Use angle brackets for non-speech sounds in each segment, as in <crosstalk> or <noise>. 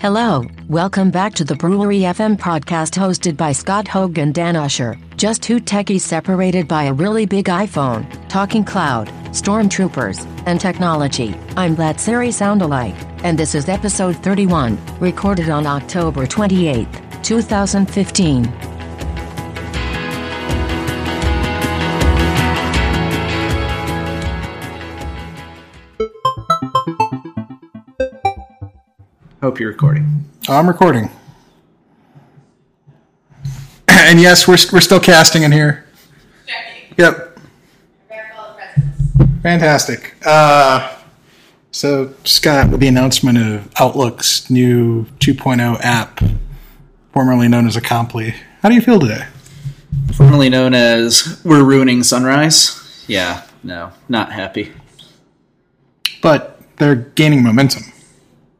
Hello, welcome back to the Brewery FM podcast hosted by Scott Hoag and Dan Usher. Just two techies separated by a really big iPhone, talking cloud, stormtroopers, and technology. I'm that Siri sound alike, and this is episode 31, recorded on October 28, 2015. Hope you're recording. I'm recording. and yes, we're, we're still casting in here. Yep. Fantastic. Uh, so, Scott, with the announcement of Outlook's new 2.0 app, formerly known as Acompli, how do you feel today? Formerly known as We're Ruining Sunrise. Yeah, no, not happy. But they're gaining momentum.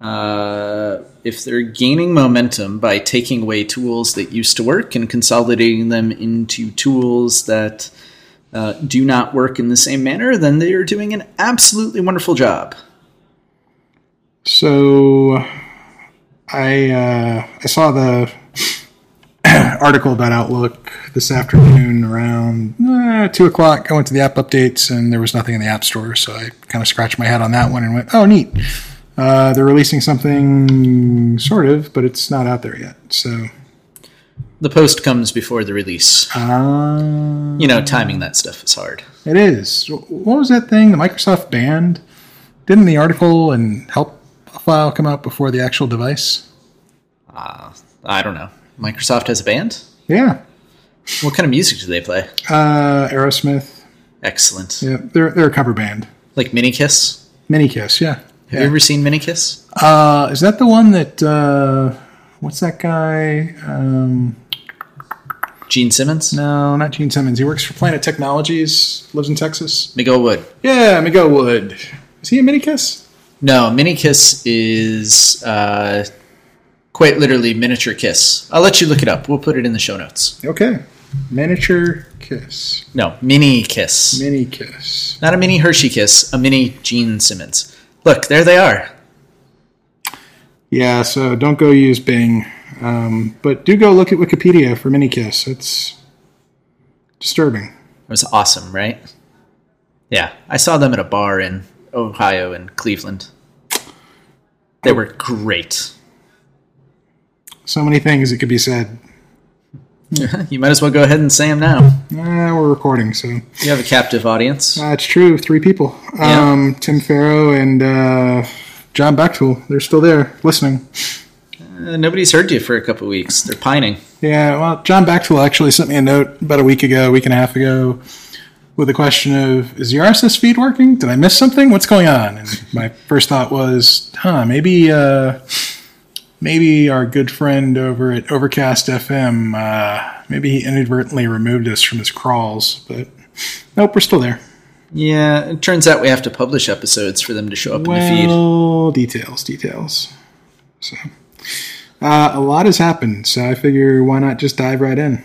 Uh, if they're gaining momentum by taking away tools that used to work and consolidating them into tools that uh, do not work in the same manner, then they are doing an absolutely wonderful job. So, I uh, I saw the <clears throat> article about Outlook this afternoon around uh, two o'clock. I went to the app updates and there was nothing in the app store, so I kind of scratched my head on that one and went, "Oh, neat." Uh, they're releasing something sort of, but it's not out there yet. So The post comes before the release. uh, You know, timing that stuff is hard. it is. What was that thing? The Microsoft Band? Didn't the article and help file come out before the actual device? Uh, I don't know. Microsoft has a band? Yeah. What kind of music do they play? Uh, Aerosmith. Excellent. Yeah, they're they're a cover band. Like Mini Kiss? Mini Kiss. Yeah. Have you ever seen Mini Kiss? Uh, is that the one that? Uh, what's that guy? Um, Gene Simmons? no, not Gene Simmons. He works for Planet Technologies. Lives in Texas. Miguel Wood. Yeah, Miguel Wood. Is he a Mini Kiss? No, Mini Kiss is uh, quite literally miniature kiss. I'll let you look it up. We'll put it in the show notes. Okay. Miniature Kiss. No, Mini Kiss. Mini Kiss. Not a mini Hershey Kiss, a mini Gene Simmons. Look, there they are. Yeah, so don't go use Bing, um, but do go look at Wikipedia for Mini Kiss. It's disturbing. It was awesome, right? Yeah, I saw them at a bar in Ohio and Cleveland. They were great. So many things that could be said. <laughs> You might as well go ahead and say them now. Uh, we're recording, so You have a captive audience. uh, it's true. Three people: Yeah. um, Tim Farrow and uh, John Bechtel. They're still there listening. Uh, nobody's heard you for a couple weeks. They're pining. Yeah, well, John Bechtel actually sent me a note about a week ago, a week and a half ago, with a question of, "Is the RSS feed working? Did I miss something? What's going on?" And my first thought was, "Huh, maybe, uh, maybe our good friend over at Overcast FM, uh, maybe he inadvertently removed us from his crawls." But nope, we're still there. Yeah, it turns out we have to publish episodes for them to show up in the feed. Well, details, details. So, uh, a lot has happened, so I figure why not just dive right in.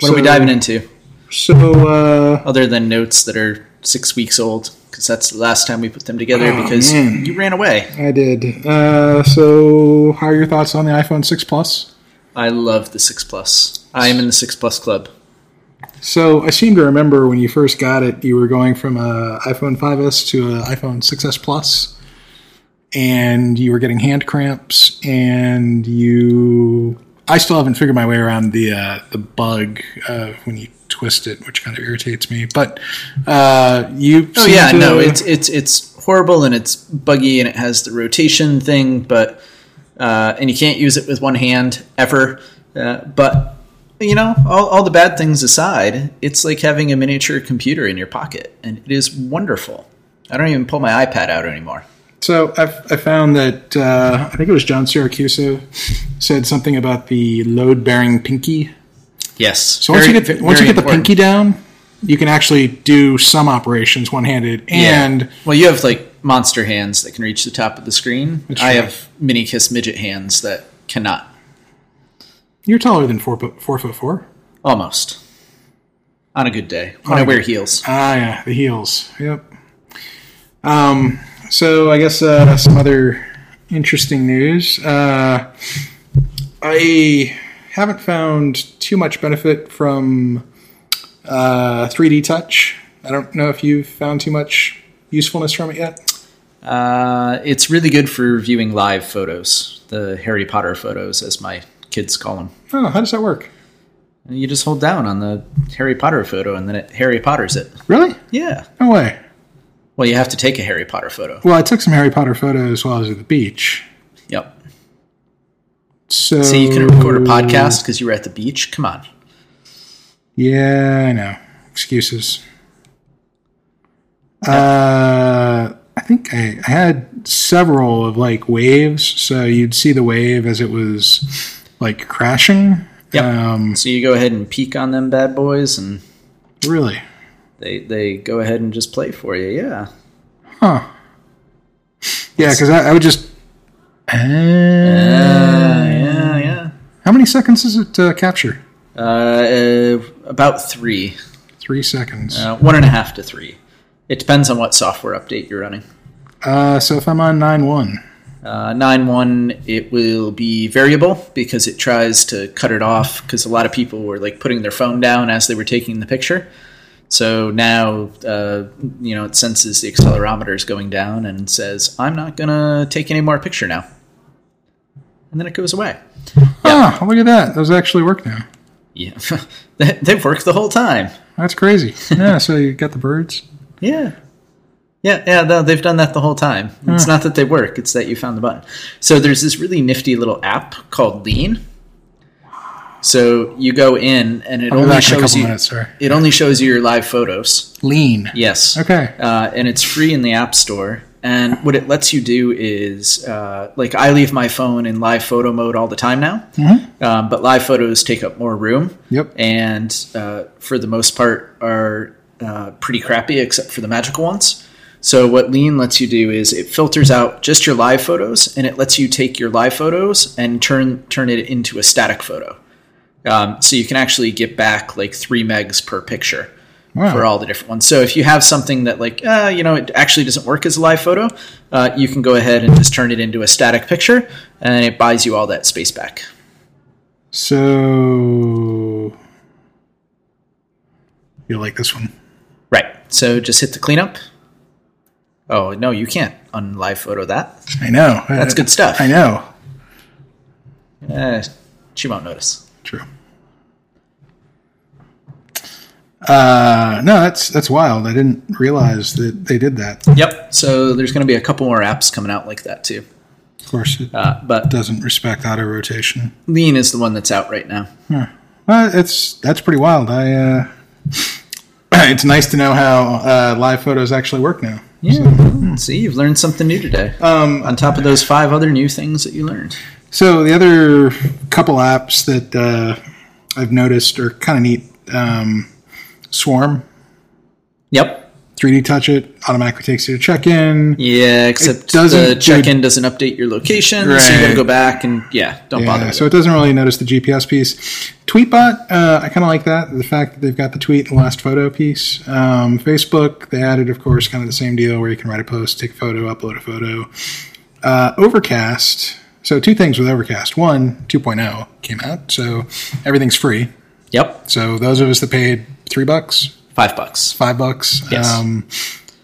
What are we diving into? So, uh, Other than notes that are six weeks old, because that's the last time we put them together Oh, because man. you ran away. I did. Uh, so, how are your thoughts on the iPhone 6 Plus? I love the 6 Plus. I am in the 6 Plus club. So, I seem to remember when you first got it, you were going from a iPhone 5S to an iPhone 6S Plus, and you were getting hand cramps, and you. I still haven't figured my way around the uh, the bug uh, when you twist it, which kind of irritates me. But uh, you. Oh yeah, to- no, it's it's it's horrible and it's buggy and it has the rotation thing, but uh, and you can't use it with one hand ever. Uh, but you know, all, all the bad things aside, it's like having a miniature computer in your pocket, and it is wonderful. I don't even pull my iPad out anymore. So I've, I found that uh, I think it was John Siracusa said something about the load-bearing pinky. Yes. So once Very- you get ve- once you get the important. pinky down, you can actually do some operations one-handed. And Yeah. well, you have like monster hands that can reach the top of the screen. I have mini kiss midget hands that cannot. you're taller than four foot four foot four. Almost. On a good day when On I wear heels. Ah, yeah, the heels. Yep. Um. So I guess uh, some other interesting news. Uh, I haven't found too much benefit from uh, 3D Touch. I don't know if you've found too much usefulness from it yet. Uh, it's really good for viewing live photos, the Harry Potter photos, as my kids call them. Oh, how does that work? You just hold down on the Harry Potter photo, and then it Harry Potters it. Really? Yeah. No way. Well, you have to take a Harry Potter photo. Well, I took some Harry Potter photos while I was at the beach. So, So you couldn't record a podcast because you were at the beach? Come on. Yeah, I know. Excuses. Uh, I think I, I had several of like waves, so you'd see the wave as it was like crashing. Yep. Um, So you go ahead and peek on them bad boys, and really? they they go ahead and just play for you. Yeah. Huh. Yeah, because I, I would just. Uh, yeah. How many seconds does it uh, capture? Uh, uh, about three, Three seconds. uh, one and a half to three. It depends on what software update you're running. Uh, so if I'm on nine one, Uh, 9.1, it will be variable because it tries to cut it off because a lot of people were like putting their phone down as they were taking the picture. So now, uh, you know, it senses the accelerometer is going down and says, I'm not going to take any more picture now. And then it goes away. Ah, look at that. Those actually work now. Yeah. <laughs> They- They've worked the whole time. That's crazy. <laughs> Yeah, so you got the birds. Yeah. Yeah, yeah, no, they've done that the whole time. It's not that they work, it's that you found the button. So there's this really nifty little app called Lean. So you go in and it I'll only back in a shows you minutes, it only shows you your live photos. Lean. Yes. Okay. Uh, and it's free in the App Store. And what it lets you do is, uh, like, I leave my phone in live photo mode all the time now, um, but live photos take up more room. Yep. And uh, for the most part, are uh, pretty crappy, except for the magical ones. So what Lean lets you do is it filters out just your live photos, and it lets you take your live photos and turn turn it into a static photo. Um, so you can actually get back like three megs per picture Wow. for all the different ones. So if you have something that like, uh, you know, it actually doesn't work as a live photo, uh, you can go ahead and just turn it into a static picture, and it buys you all that space back. So you'll like this one. Right. So just hit the cleanup. Oh no, you can't unlive photo that. I know. That's good stuff. I know. Uh, she won't notice. True. Uh, no, that's that's wild. I didn't realize that they did that. Yep. So there's going to be a couple more apps coming out like that too. Of course, it Uh, but doesn't respect auto rotation. Lean is the one that's out right now. Well, it's that's pretty wild. I. Uh, <clears throat> it's nice to know how uh, live photos actually work now. Yeah. See, you've learned something new today. Um, on top of those five other new things that you learned. So the other couple apps that uh, I've noticed are kind of neat. Um, Swarm, Yep. 3D Touch It, automatically takes you to check in. Yeah, except the check-in doesn't update your location, so you got to go back and yeah, don't bother. Yeah, with so it. it doesn't really notice the GPS piece. Tweetbot, uh, I kind of like that. The fact that they've got the tweet and the last photo piece. Um, Facebook, they added, of course, kind of the same deal where you can write a post, take a photo, upload a photo. Uh, Overcast. So two things with Overcast. One, 2.0 came out, so everything's free. Yep, So those of us that paid three bucks, five bucks. five bucks, Yes. um,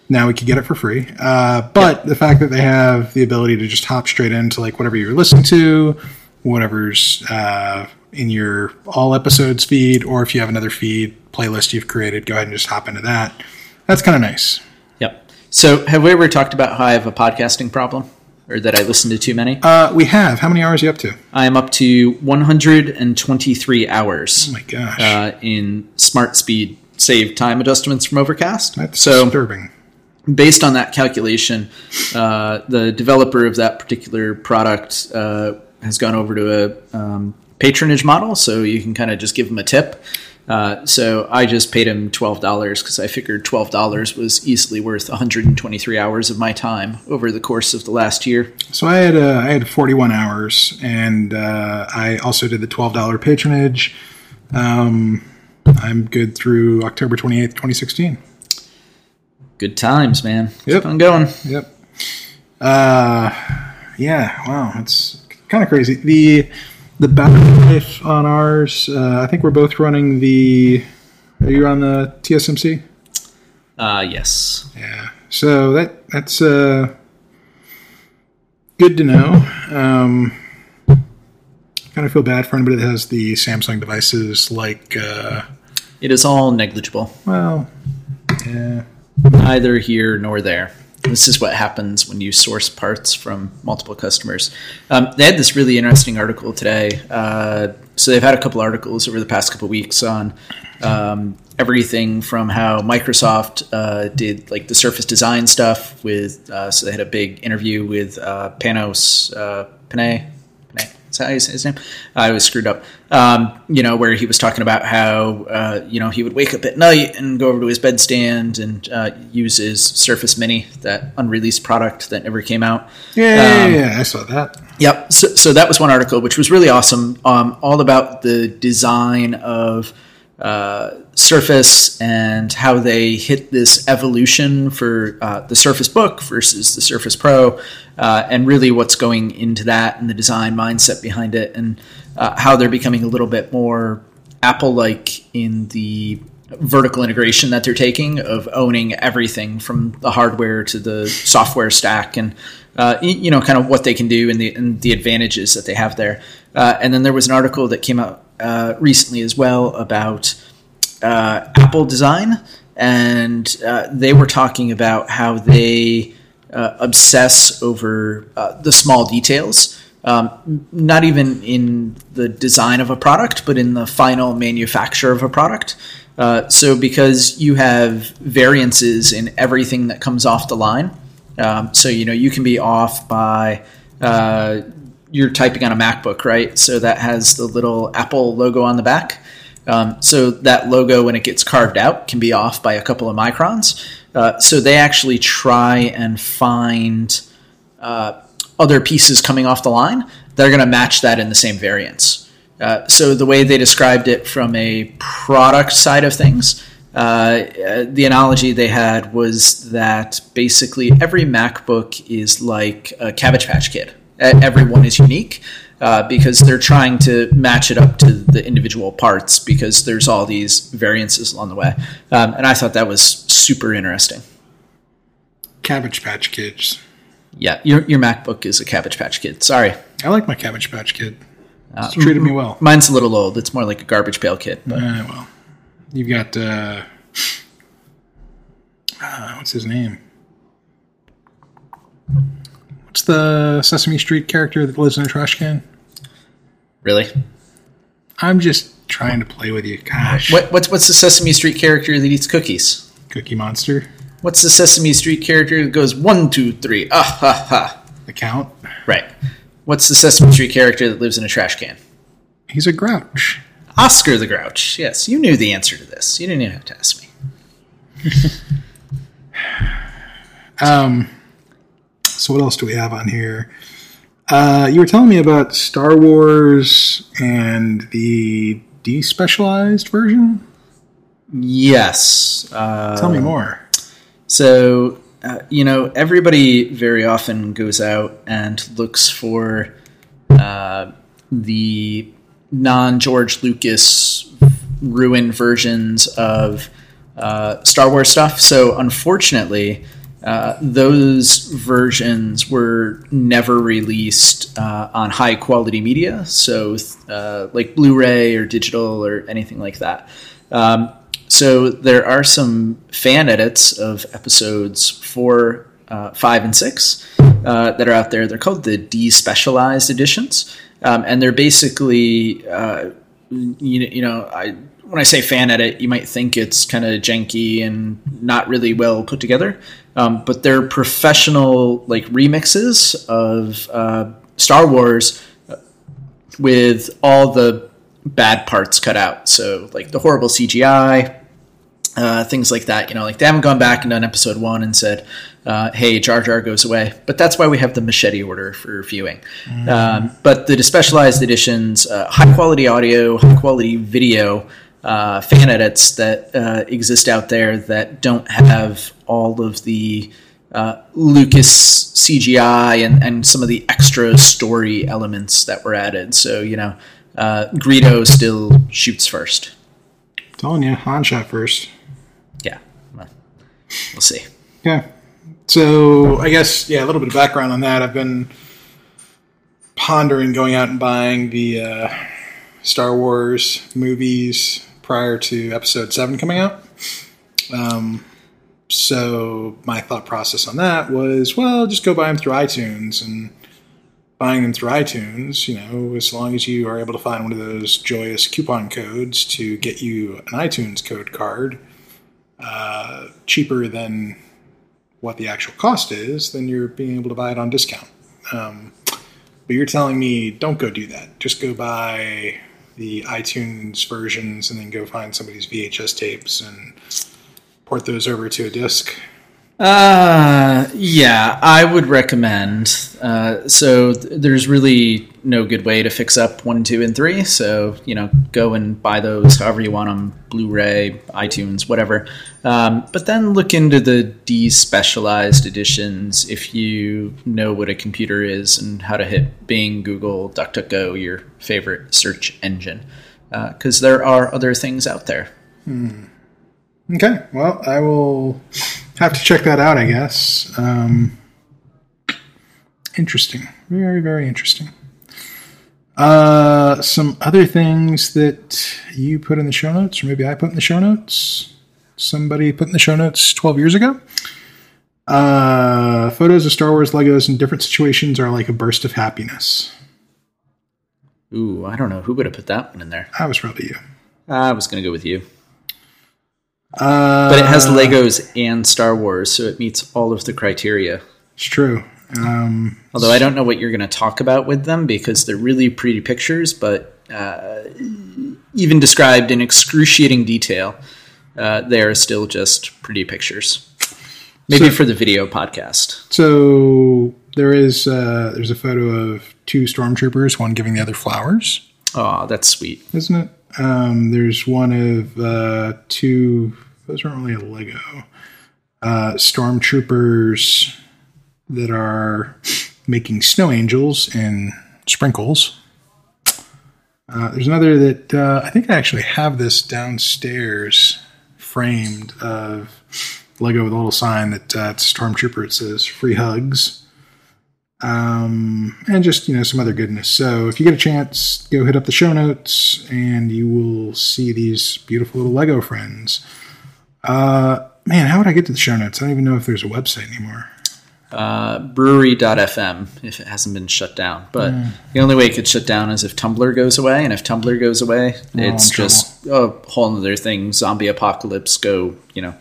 now we could get it for free. Uh, but the fact that they have the ability to just hop straight into like whatever you're listening to, whatever's uh, in your all episodes feed, or if you have another feed playlist you've created, go ahead and just hop into that. That's kind of nice. Yep. So, have we ever talked about how I have a podcasting problem, or that I listen to too many? Uh, we have. How many hours are you up to? I am up to 123 hours Oh my gosh. uh, in smart speed save time adjustments from Overcast. That's so, disturbing. based on that calculation, uh, the developer of that particular product uh, has gone over to a um, patronage model, so you can kind of just give them a tip. Uh, so I just paid him twelve dollars because I figured twelve dollars was easily worth 123 hours of my time over the course of the last year. So I had uh, I had 41 hours, and uh, I also did the $12 patronage. Um, I'm good through October 28th, 2016. Good times, man. Yep. Keep on going. Yep. Uh, yeah, wow, it's kind of crazy. The the battery life on ours, uh, I think we're both running the. Are you on the TSMC? Uh, yes. Yeah. So that that's uh, good to know. Um, kind of feel bad for anybody that has the Samsung devices. Like, uh, It is all negligible. well, yeah, neither here nor there. This is what happens when you source parts from multiple customers. Um, they had this really interesting article today. Uh, so they've had a couple articles over the past couple weeks on um, everything from how Microsoft uh, did like the Surface design stuff with. Uh, so they had a big interview with uh, Panos uh, Panay. Is that how you say his name? I was screwed up. Um, you know, where he was talking about how uh, you know he would wake up at night and go over to his bedstand and uh, use his Surface Mini, that unreleased product that never came out. yeah, yeah, Um, yeah, I saw that. Yep. So, so that was one article, which was really awesome. Um, all about the design of uh, Surface and how they hit this evolution for uh, the Surface Book versus the Surface Pro, uh, and really what's going into that and the design mindset behind it, and uh, how they're becoming a little bit more Apple-like in the vertical integration that they're taking of owning everything from the hardware to the software stack and uh, you know kind of what they can do and the, and the advantages that they have there. Uh, and then there was an article that came out uh, recently as well about uh, apple design and uh, they were talking about how they uh, obsess over uh, the small details um, not even in the design of a product, but in the final manufacture of a product. Uh, so, because you have variances in everything that comes off the line, um, so you know you can be off by uh, you're typing on a MacBook, right? So that has the little Apple logo on the back. Um, so that logo, when it gets carved out, can be off by a couple of microns. Uh, so they actually try and find uh, other pieces coming off the line, that are going to match that in the same variance. Uh, so the way they described it from a product side of things, uh, uh, the analogy they had was that basically every MacBook is like a Cabbage Patch Kid. Everyone is unique uh, because they're trying to match it up to the individual parts because there's all these variances along the way. Um, and I thought that was super interesting. Cabbage Patch Kids. Yeah, your, your MacBook is a Cabbage Patch Kid. Sorry. I like my Cabbage Patch Kid. Uh, It's treated me well. Mine's a little old. It's more like a garbage pail kid. But Uh, well, you've got uh, uh, what's his name? What's the Sesame Street character that lives in a trash can? really, I'm just trying to play with you. Gosh, what, what's what's the Sesame Street character that eats cookies? Cookie Monster What's the Sesame Street character that goes one, two, three, ah ha ha? account? Right. What's the Sesame Street character that lives in a trash can? He's a grouch. Oscar the Grouch. Yes, you knew the answer to this. You didn't even have to ask me. <laughs> Um, so what else do we have on here? Uh, you were telling me about Star Wars and the despecialized version. Yes. Uh, Tell me more. So, uh, you know, everybody very often goes out and looks for uh, the non George Lucas ruined versions of uh, Star Wars stuff. So, unfortunately, uh, those versions were never released uh, on high quality media, so uh, like Blu ray or digital or anything like that. Um, so there are some fan edits of episodes four, uh, five, and six uh, that are out there. They're called the despecialized editions, um, and they're basically, you know, I when I say fan edit, you might think it's kind of janky and not really well put together, um, but they're professional like remixes of uh, Star Wars with all the bad parts cut out. So like the horrible CGI, uh, things like that. You know, like they haven't gone back and done episode one and said, uh, "Hey, Jar Jar goes away." But that's why we have the machete order for viewing. Um, but the specialized editions, uh, high quality audio, high quality video. Uh, fan edits that uh, exist out there that don't have all of the uh, Lucas CGI and, and some of the extra story elements that were added. So, you know, uh, Greedo still shoots first. Telling you, Han shot first. Yeah. Well, we'll see. Yeah. So I guess yeah, a little bit of background on that. I've been pondering going out and buying the uh, Star Wars movies prior to Episode Seven coming out. Um, so my thought process on that was, well, just go buy them through iTunes and buying them through iTunes. You know, as long as you are able to find one of those joyous coupon codes to get you an iTunes code card, uh, cheaper than what the actual cost is, then you're being able to buy it on discount. Um, but you're telling me don't go do that. Just go buy the iTunes versions and then go find somebody's VHS tapes and port those over to a disc. Uh, yeah, I would recommend. Uh, so th- there's really no good way to fix up one, two, and three. So you know, go and buy those however you want them, Blu-ray, iTunes, whatever. Um, but then look into the despecialized editions if you know what a computer is and how to hit Bing, Google, DuckDuckGo, your favorite search engine, because there are other things out there. Okay, well, I will have to check that out, I guess. Um, interesting. Very, very interesting. Uh, some other things that you put in the show notes, or maybe I put in the show notes. Somebody put in the show notes 12 years ago. Uh, photos of Star Wars Legos in different situations are like a burst of happiness. Ooh, I don't know who would have put that one in there. I was probably you. I was going to go with you. Uh, But it has Legos and Star Wars, so it meets all of the criteria. It's true. Um, Although I don't know what you're going to talk about with them because they're really pretty pictures, but uh, even described in excruciating detail, uh, they are still just pretty pictures. Maybe So- for the video podcast. So there is uh, there's a photo of two stormtroopers, one giving the other flowers, Oh, that's sweet. isn't it? Um, there's one of uh, two. Those aren't really a Lego. Uh, stormtroopers that are making snow angels and sprinkles. Uh, there's another that uh, I think I actually have this downstairs, framed of Lego with a little sign that uh, it's stormtrooper. It says "free hugs." um, and just you know some other goodness. So if you get a chance, go hit up the show notes, and you will see these beautiful little Lego friends. Uh, man, how would I get to the show notes? I don't even know if there's a website anymore. Uh, brewery.fm if it hasn't been shut down. But the only way it could shut down is if Tumblr goes away. And if Tumblr goes away, it's in trouble. just a whole other thing. Zombie apocalypse, go, you know,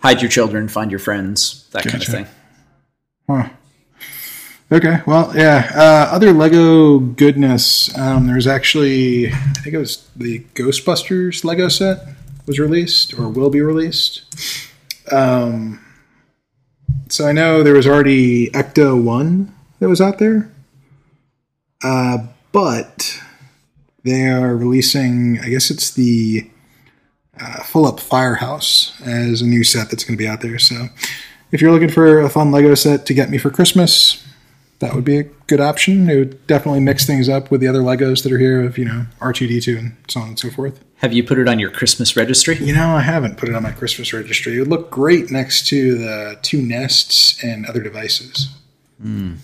hide your children, find your friends, that kind of thing. Huh. Okay, well, yeah. Uh, other Lego goodness. Um, there's actually, I think it was the Ghostbusters Lego set was released or will be released. Um, so I know there was already Ecto One that was out there, uh, but they are releasing. I guess it's the uh, Full Up Firehouse as a new set that's going to be out there. So if you're looking for a fun Lego set to get me for Christmas, that would be a good option. It would definitely mix things up with the other Legos that are here of, you know, R2D2 and so on and so forth. Have you put it on your Christmas registry? You know, I haven't put it on my Christmas registry. It would look great next to the two nests and other devices. And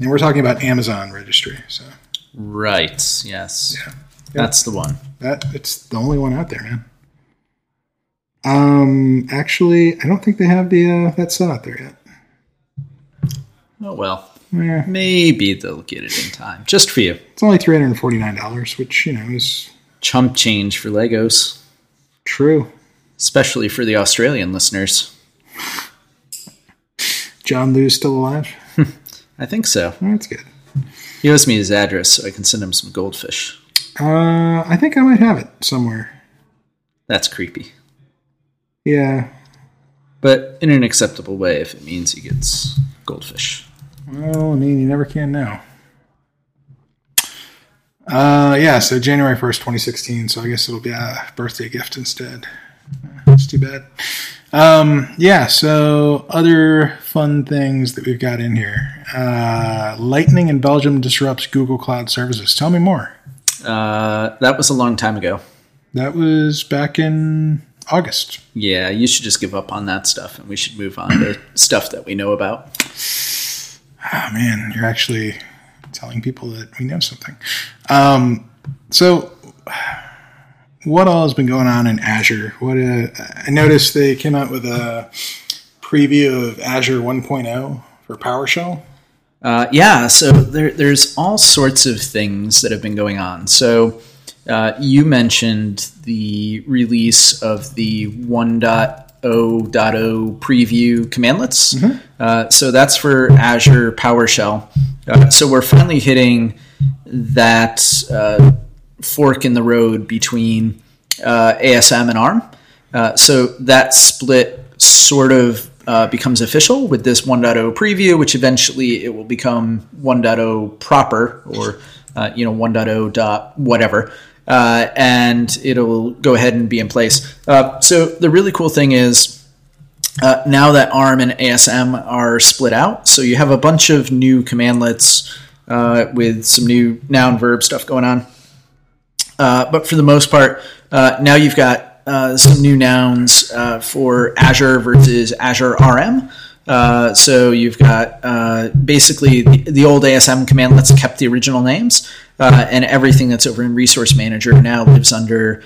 we're talking about Amazon registry, so Right, yes. Yeah. That's the one. that it's the only one out there, man. Um, actually, I don't think they have the uh, that set out there yet. Oh, well. Yeah, Maybe they'll get it in time. Just for you. it's only three hundred and forty nine dollars, which you know is Chump change for Legos, true. especially for the Australian listeners. John Lew's still alive. <laughs> I think so. That's good. He owes me his address so I can send him some goldfish. Uh, I think I might have it somewhere. That's creepy. Yeah. But in an acceptable way if it means he gets goldfish. Well, I mean, you never can know. Uh, yeah. So January first, twenty sixteen. So I guess it'll be a birthday gift instead. It's too bad. Um, yeah. So other fun things that we've got in here. Uh, lightning in Belgium disrupts Google Cloud services. Tell me more. Uh, that was a long time ago. That was back in August. Yeah, you should just give up on that stuff, and we should move on to stuff that we know about. Oh man, you're actually telling people that we know something. Um, so, what all has been going on in Azure? What uh, I noticed they came out with a preview of Azure 1.0 for PowerShell. Uh, yeah, so there, there's all sorts of things that have been going on. So uh, you mentioned the release of the 1.0.0 preview commandlets. Uh, so that's for Azure PowerShell. Uh, so we're finally hitting that uh, fork in the road between uh, ASM and ARM. Uh, so that split sort of uh, becomes official with this 1.0 preview, which eventually it will become 1.0 proper or uh, you know 1.0 dot whatever, uh, and it'll go ahead and be in place. Uh, so the really cool thing is. Uh, now that ARM and ASM are split out, so you have a bunch of new commandlets uh, with some new noun verb stuff going on. Uh, but for the most part, uh, now you've got some new nouns for Azure versus Azure RM. Uh, so you've got uh, basically the, the old ASM commandlets kept the original names, and everything that's over in Resource Manager now lives under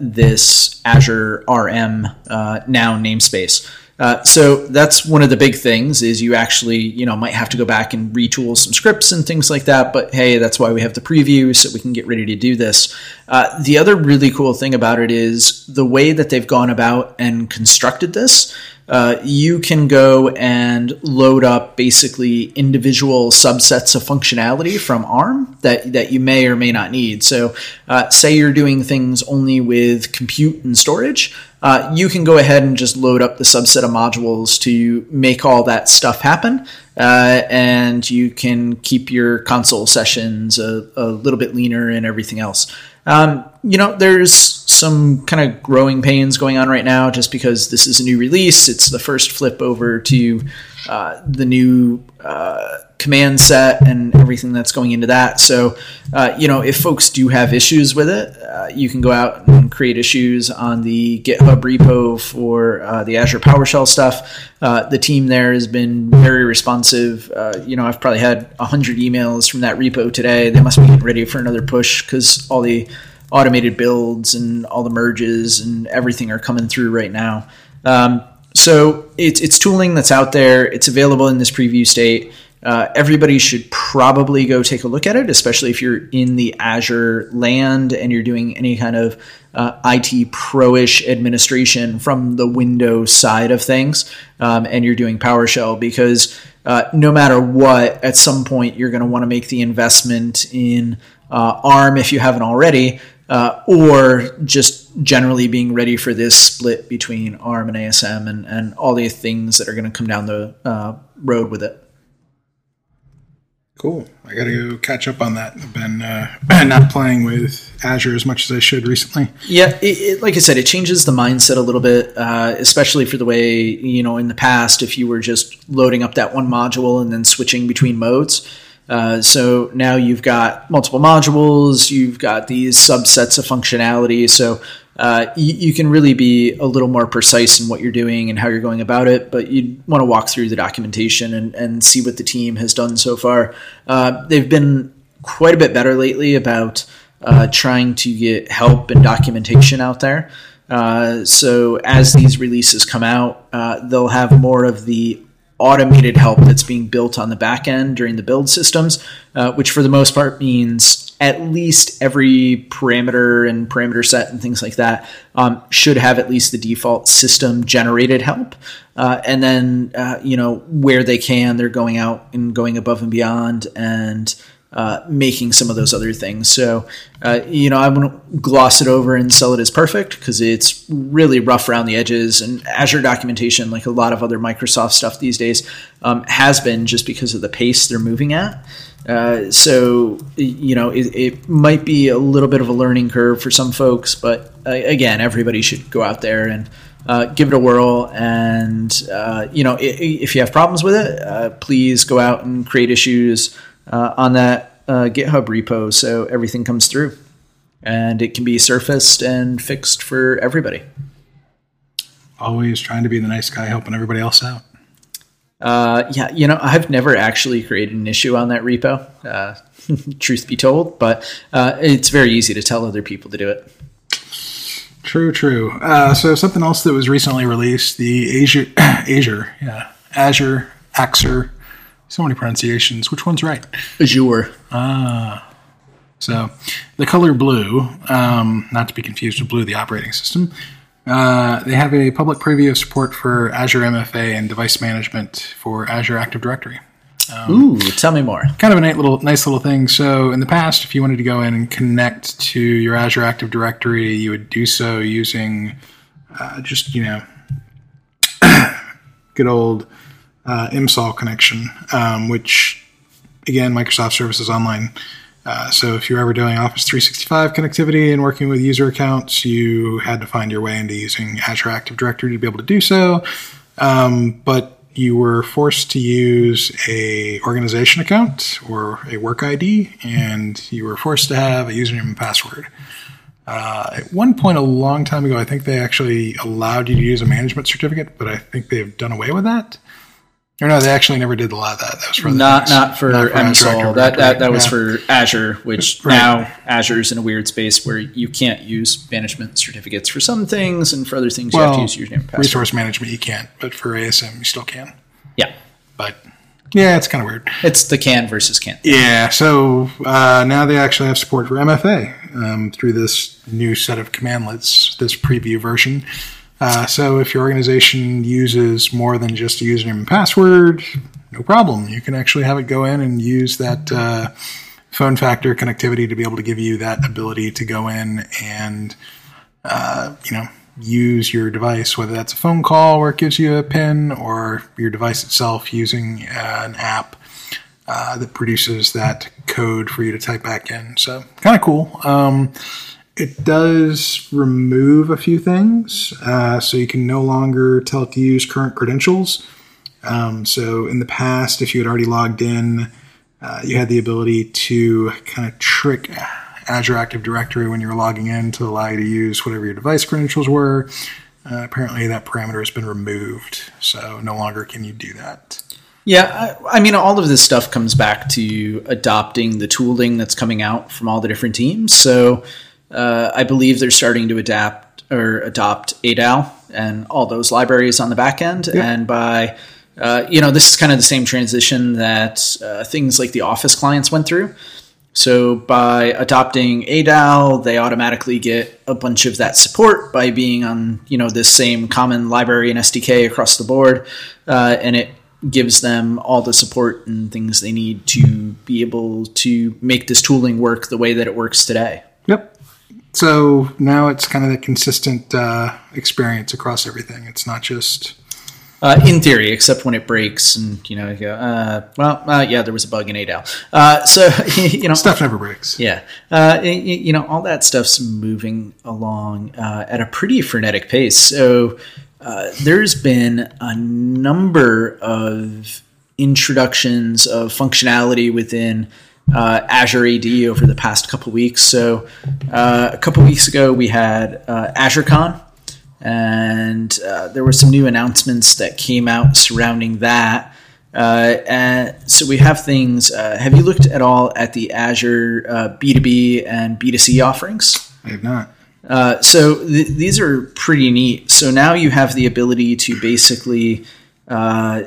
this Azure RM noun namespace. Uh, so that's one of the big things is you actually you know might have to go back and retool some scripts and things like that but hey that's why we have the preview so we can get ready to do this uh, the other really cool thing about it is the way that they've gone about and constructed this uh, you can go and load up basically individual subsets of functionality from ARM that, that you may or may not need. So, uh, say you're doing things only with compute and storage, uh, you can go ahead and just load up the subset of modules to make all that stuff happen. Uh, and you can keep your console sessions a, a little bit leaner and everything else. Um, you know, there's some kind of growing pains going on right now just because this is a new release. It's the first flip over to uh, the new uh, command set and everything that's going into that. So, uh, you know, if folks do have issues with it, uh, you can go out and create issues on the GitHub repo for uh, the Azure PowerShell stuff. Uh, the team there has been very responsive. you know, I've probably had 100 emails from that repo today. They must be getting ready for another push because all the automated builds and all the merges and everything are coming through right now. Um, so it's it's tooling that's out there. It's available in this preview state. Uh, everybody should probably go take a look at it, especially if you're in the Azure land and you're doing any kind of uh, IT pro-ish administration from the Windows side of things, um, and you're doing PowerShell because uh, no matter what, at some point you're going to want to make the investment in uh, ARM if you haven't already, uh, or just generally being ready for this split between ARM and ASM and, and all the things that are going to come down the uh, road with it. Cool. I got to go catch up on that. I've been uh, <clears throat> not playing with Azure as much as I should recently. Yeah, it, it, like I said, it changes the mindset a little bit, uh, especially for the way, you know, in the past, if you were just loading up that one module and then switching between modes uh, so now you've got multiple modules, you've got these subsets of functionality. So uh, you, you, can really be a little more precise in what you're doing and how you're going about it, but you want to walk through the documentation and, and, see what the team has done so far. Uh, they've been quite a bit better lately about uh, trying to get help and documentation out there. Uh, so as these releases come out, they'll have more of the automated help that's being built on the back end during the build systems, uh, which for the most part means at least every parameter and parameter set and things like that um, should have at least the default system generated help. Uh, and then, uh, you know, where they can, they're going out and going above and beyond and uh, making some of those other things. So, uh, you know, I wouldn't gloss it over and sell it as perfect because it's really rough around the edges. And Azure documentation, like a lot of other Microsoft stuff these days, um, has been just because of the pace they're moving at. Uh, so, you know, it, it, might be a little bit of a learning curve for some folks, but uh, again, everybody should go out there and uh, give it a whirl. And uh, you know, if you have problems with it, uh, please go out and create issues uh, on that uh, GitHub repo so everything comes through and it can be surfaced and fixed for everybody. Always trying to be the nice guy helping everybody else out. Uh, yeah, you know, I've never actually created an issue on that repo, uh, <laughs> truth be told, but uh, it's very easy to tell other people to do it. True, true. Uh, so something else that was recently released, the Azure, <coughs> Azure, yeah, Azure, Axer, so many pronunciations. Which one's right? Azure. Ah. So the color blue, um, not to be confused with blue, the operating system. Uh, they have a public preview of support for Azure MFA and device management for Azure Active Directory. Ooh, tell me more. kind of a nice little nice little thing. So in the past, if you wanted to go in and connect to your Azure Active Directory, you would do so using uh, just you know <coughs> good old uh, connection, um, which again Microsoft Services Online. Uh, so if you're ever doing Office 365 connectivity and working with user accounts, you had to find your way into using Azure Active Directory to be able to do so. Um, but you were forced to use a organization account or a work ID, and you were forced to have a username and password. Uh, at one point, a long time ago, I think they actually allowed you to use a management certificate, but I think they've done away with that. Or no, they actually never did allow that. That was for other Not things. not for, Azure MSOL. That, that that was for Azure, which Right. now is in a weird space where you can't use management certificates for some things, and for other things you have to use username and password. resource management you can't, but for ASM you still can. Yeah, But yeah, it's kind of weird. it's the can versus can't. Yeah, so uh, now they actually have support for MFA um, through this new set of commandlets, this preview version. Uh, so if your organization uses more than just a username and password, no problem. You can actually have it go in and use that uh, phone factor connectivity to be able to give you that ability to go in and uh, you know use your device, whether that's a phone call where it gives you a PIN or your device itself using uh, an app uh, that produces that code for you to type back in. So kind of cool. Um, it does remove a few things, uh, so you can no longer tell it to use current credentials. Um, so in the past, if you had already logged in, uh, you had the ability to kind of trick Azure Active Directory when you were logging in to allow you to use whatever your device credentials were. Uh, apparently, that parameter has been removed, so no longer can you do that. Yeah, I, I mean, all of this stuff comes back to adopting the tooling that's coming out from all the different teams. So uh, I believe they're starting to adapt or adopt ADAL and all those libraries on the back end. And by, uh, you know, this is kind of the same transition that uh, things like the Office clients went through. So by adopting ADAL, they automatically get a bunch of that support by being on you know this same common library and SDK across the board, uh, and it gives them all the support and things they need to be able to make this tooling work the way that it works today. So now it's kind of a consistent uh, experience across everything. It's not just Uh, in theory, except when it breaks, and you know, you go, uh, well, uh, yeah, there was a bug in ADAL. Uh, so <laughs> you know, stuff never breaks. Yeah, uh, you know, all that stuff's moving along uh, at a pretty frenetic pace. So uh, there's been a number of introductions of functionality within uh, Azure AD over the past couple weeks. So uh, a couple weeks ago, we had uh, AzureCon, and uh, there were some new announcements that came out surrounding that. Uh, and so we have things. Uh, have you looked at all at the Azure uh, B2B and B2C offerings? I have not. Uh, so th- these are pretty neat. So now you have the ability to basically uh,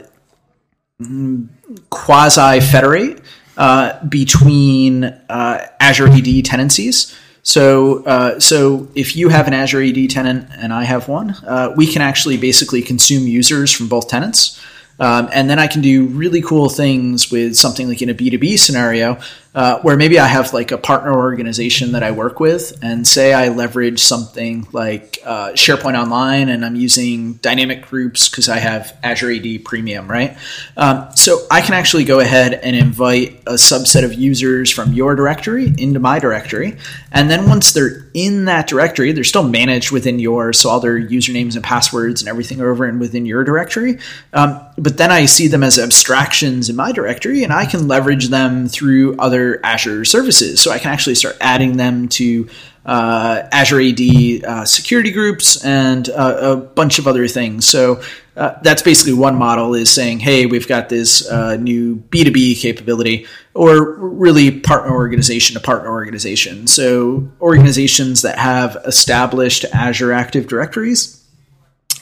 quasi federate uh, between uh, Azure AD tenancies. So, uh, so if you have an Azure AD tenant and I have one, uh, we can actually basically consume users from both tenants. Um, and then I can do really cool things with something like in a B2B scenario. Uh, where maybe I have like a partner organization that I work with, and say I leverage something like uh, SharePoint Online, and I'm using dynamic groups because I have Azure AD Premium, right? Um, so I can actually go ahead and invite a subset of users from your directory into my directory, and then once they're in that directory, they're still managed within yours, so all their usernames and passwords and everything are over and within your directory. Um, but then I see them as abstractions in my directory, and I can leverage them through other Azure services. So I can actually start adding them to uh, Azure AD uh, security groups and uh, a bunch of other things. So uh, that's basically one model is saying, hey, we've got this uh, new B2B capability, or really partner organization to partner organization. So organizations that have established Azure Active Directories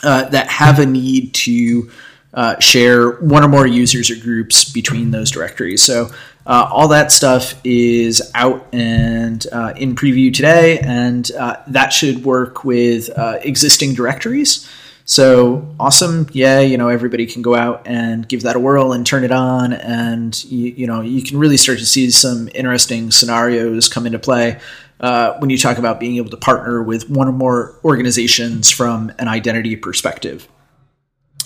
uh, that have a need to uh, share one or more users or groups between those directories. So uh, all that stuff is out and uh, in preview today, and uh, that should work with uh, existing directories. So awesome, yeah! You know everybody can go out and give that a whirl and turn it on, and you, you know you can really start to see some interesting scenarios come into play. Uh, when you talk about being able to partner with one or more organizations from an identity perspective.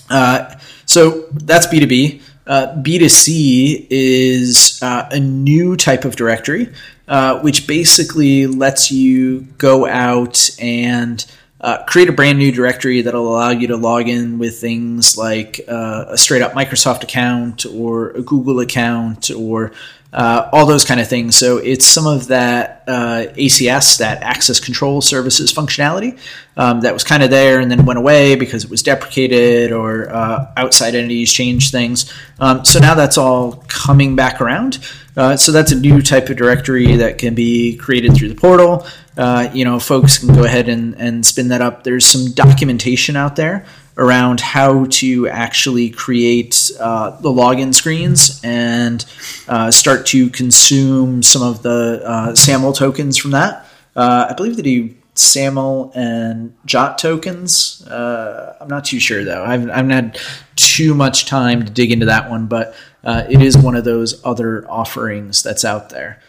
Uh, so that's B2B. Uh, B2C is uh, a new type of directory, uh, which basically lets you go out and uh, create a brand new directory that'll allow you to log in with things like uh, a straight up Microsoft account or a Google account or uh, all those kind of things. So it's some of that uh, ACS, that access control services functionality um, that was kind of there and then went away because it was deprecated or uh, outside entities changed things. Um, so now that's all coming back around. Uh, so that's a new type of directory that can be created through the portal. Uh, you know, folks can go ahead and, and spin that up. There's some documentation out there around how to actually create uh, the login screens and uh, start to consume some of the uh, SAML tokens from that. Uh, I believe they do SAML and JWT tokens. Uh, I'm not too sure though. I've, I haven't had too much time to dig into that one, but uh, it is one of those other offerings that's out there.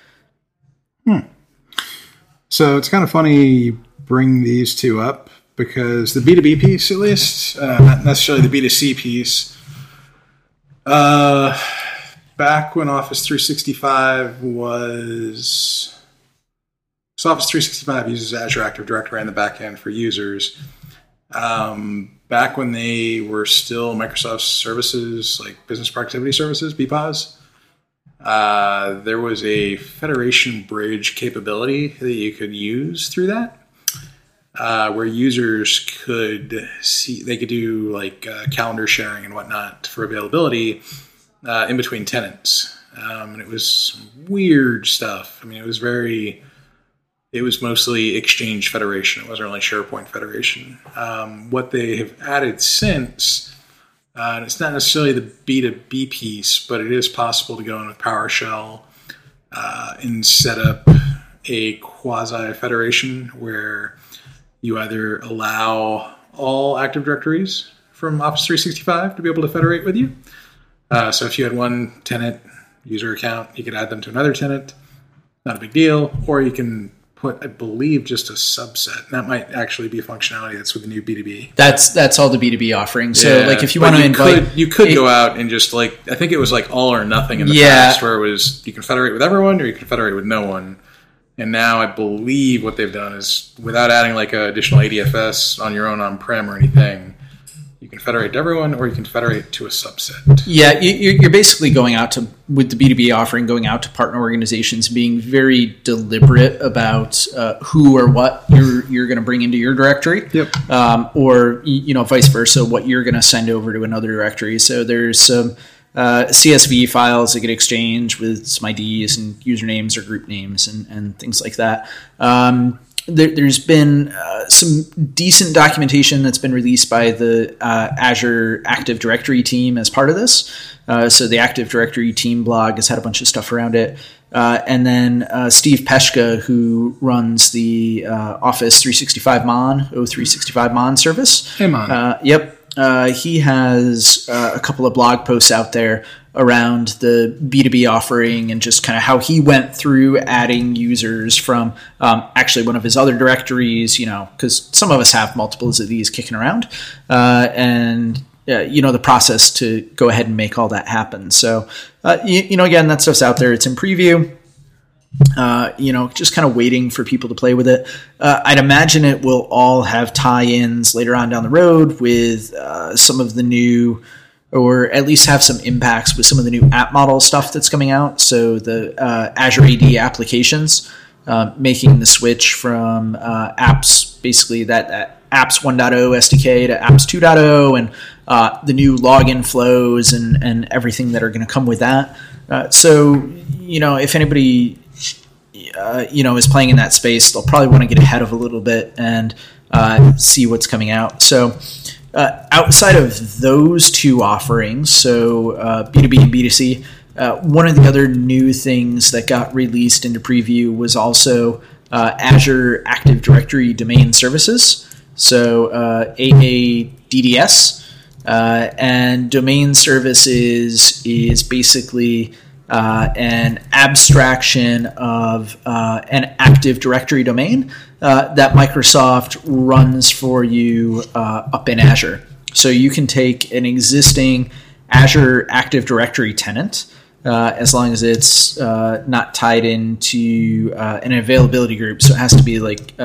Hmm. So it's kind of funny you bring these two up because the B2B piece, at least, uh, not necessarily the B2C piece, uh, back when Office 365 was. So Office 365 uses Azure Active Directory on the back end for users. Um, back when they were still Microsoft services, like business productivity services, BPOS, uh, there was a federation bridge capability that you could use through that uh, where users could see they could do like uh, calendar sharing and whatnot for availability uh, in between tenants. Um, and it was weird stuff. I mean it was very it was mostly exchange federation. It wasn't really sharepoint federation. Um, what they have added since uh, and it's not necessarily the b2b piece but it is possible to go in with powershell uh, and set up a quasi federation where you either allow all Active Directories from Office 365 to be able to federate with you. Uh, so if you had one tenant user account, you could add them to another tenant. Not a big deal. Or you can put, I believe, just a subset. That might actually be a functionality that's with the new B2B. That's that's all the B2B offering. So Yeah, like if you want to invite, could, you could it- go out and just like I think it was like all or nothing in the Yeah. past, where it was you can federate with everyone or you can federate with no one. And now I believe what they've done is without adding like an additional ADFS on your own on-prem or anything, you can federate to everyone or you can federate to a subset. Yeah, you- you- you're basically going out to with the B2B offering, going out to partner organizations, being very deliberate about uh, who or what you're you're going to bring into your directory. Yep. Um, or you know, vice versa, what you're going to send over to another directory. So there's some uh, CSV files that get exchanged with some IDs and usernames or group names and, and things like that. Um, there, there's been uh, some decent documentation that's been released by the uh, Azure Active Directory team as part of this. Uh, so the Active Directory team blog has had a bunch of stuff around it. Uh, and then uh, Steve Peschka, who runs the uh, Office 365 Mon, O365 Mon service. Hey, Mon. Uh, yep. Uh, he has uh, a couple of blog posts out there around the B2B offering and just kind of how he went through adding users from um, actually one of his other directories, you know, because some of us have multiples of these kicking around, uh, and uh, you know the process to go ahead and make all that happen. So, uh, you, you, know, again, that stuff's out there. It's in preview. Uh, you know, just kind of waiting for people to play with it. Uh, I'd imagine it will all have tie-ins later on down the road with uh, some of the new, or at least have some impacts with some of the new app model stuff that's coming out. So the uh, Azure AD applications, uh, making the switch from uh, apps, basically that, that apps 1.0 SDK to apps 2.0, and the new login flows and and everything that are going to come with that. so you know, if anybody uh, you know is playing in that space, they'll probably want to get ahead of a little bit and uh, see what's coming out. So. Uh, outside of those two offerings, so B2B uh, and B2C, uh, one of the other new things that got released into preview was also Azure Active Directory Domain Services. So AADDS. and domain services is basically uh, an abstraction of uh, an Active Directory domain uh, that Microsoft runs for you uh, up in Azure. So you can take an existing Azure Active Directory tenant. Uh, as long as it's uh, not tied into an availability group, so it has to be like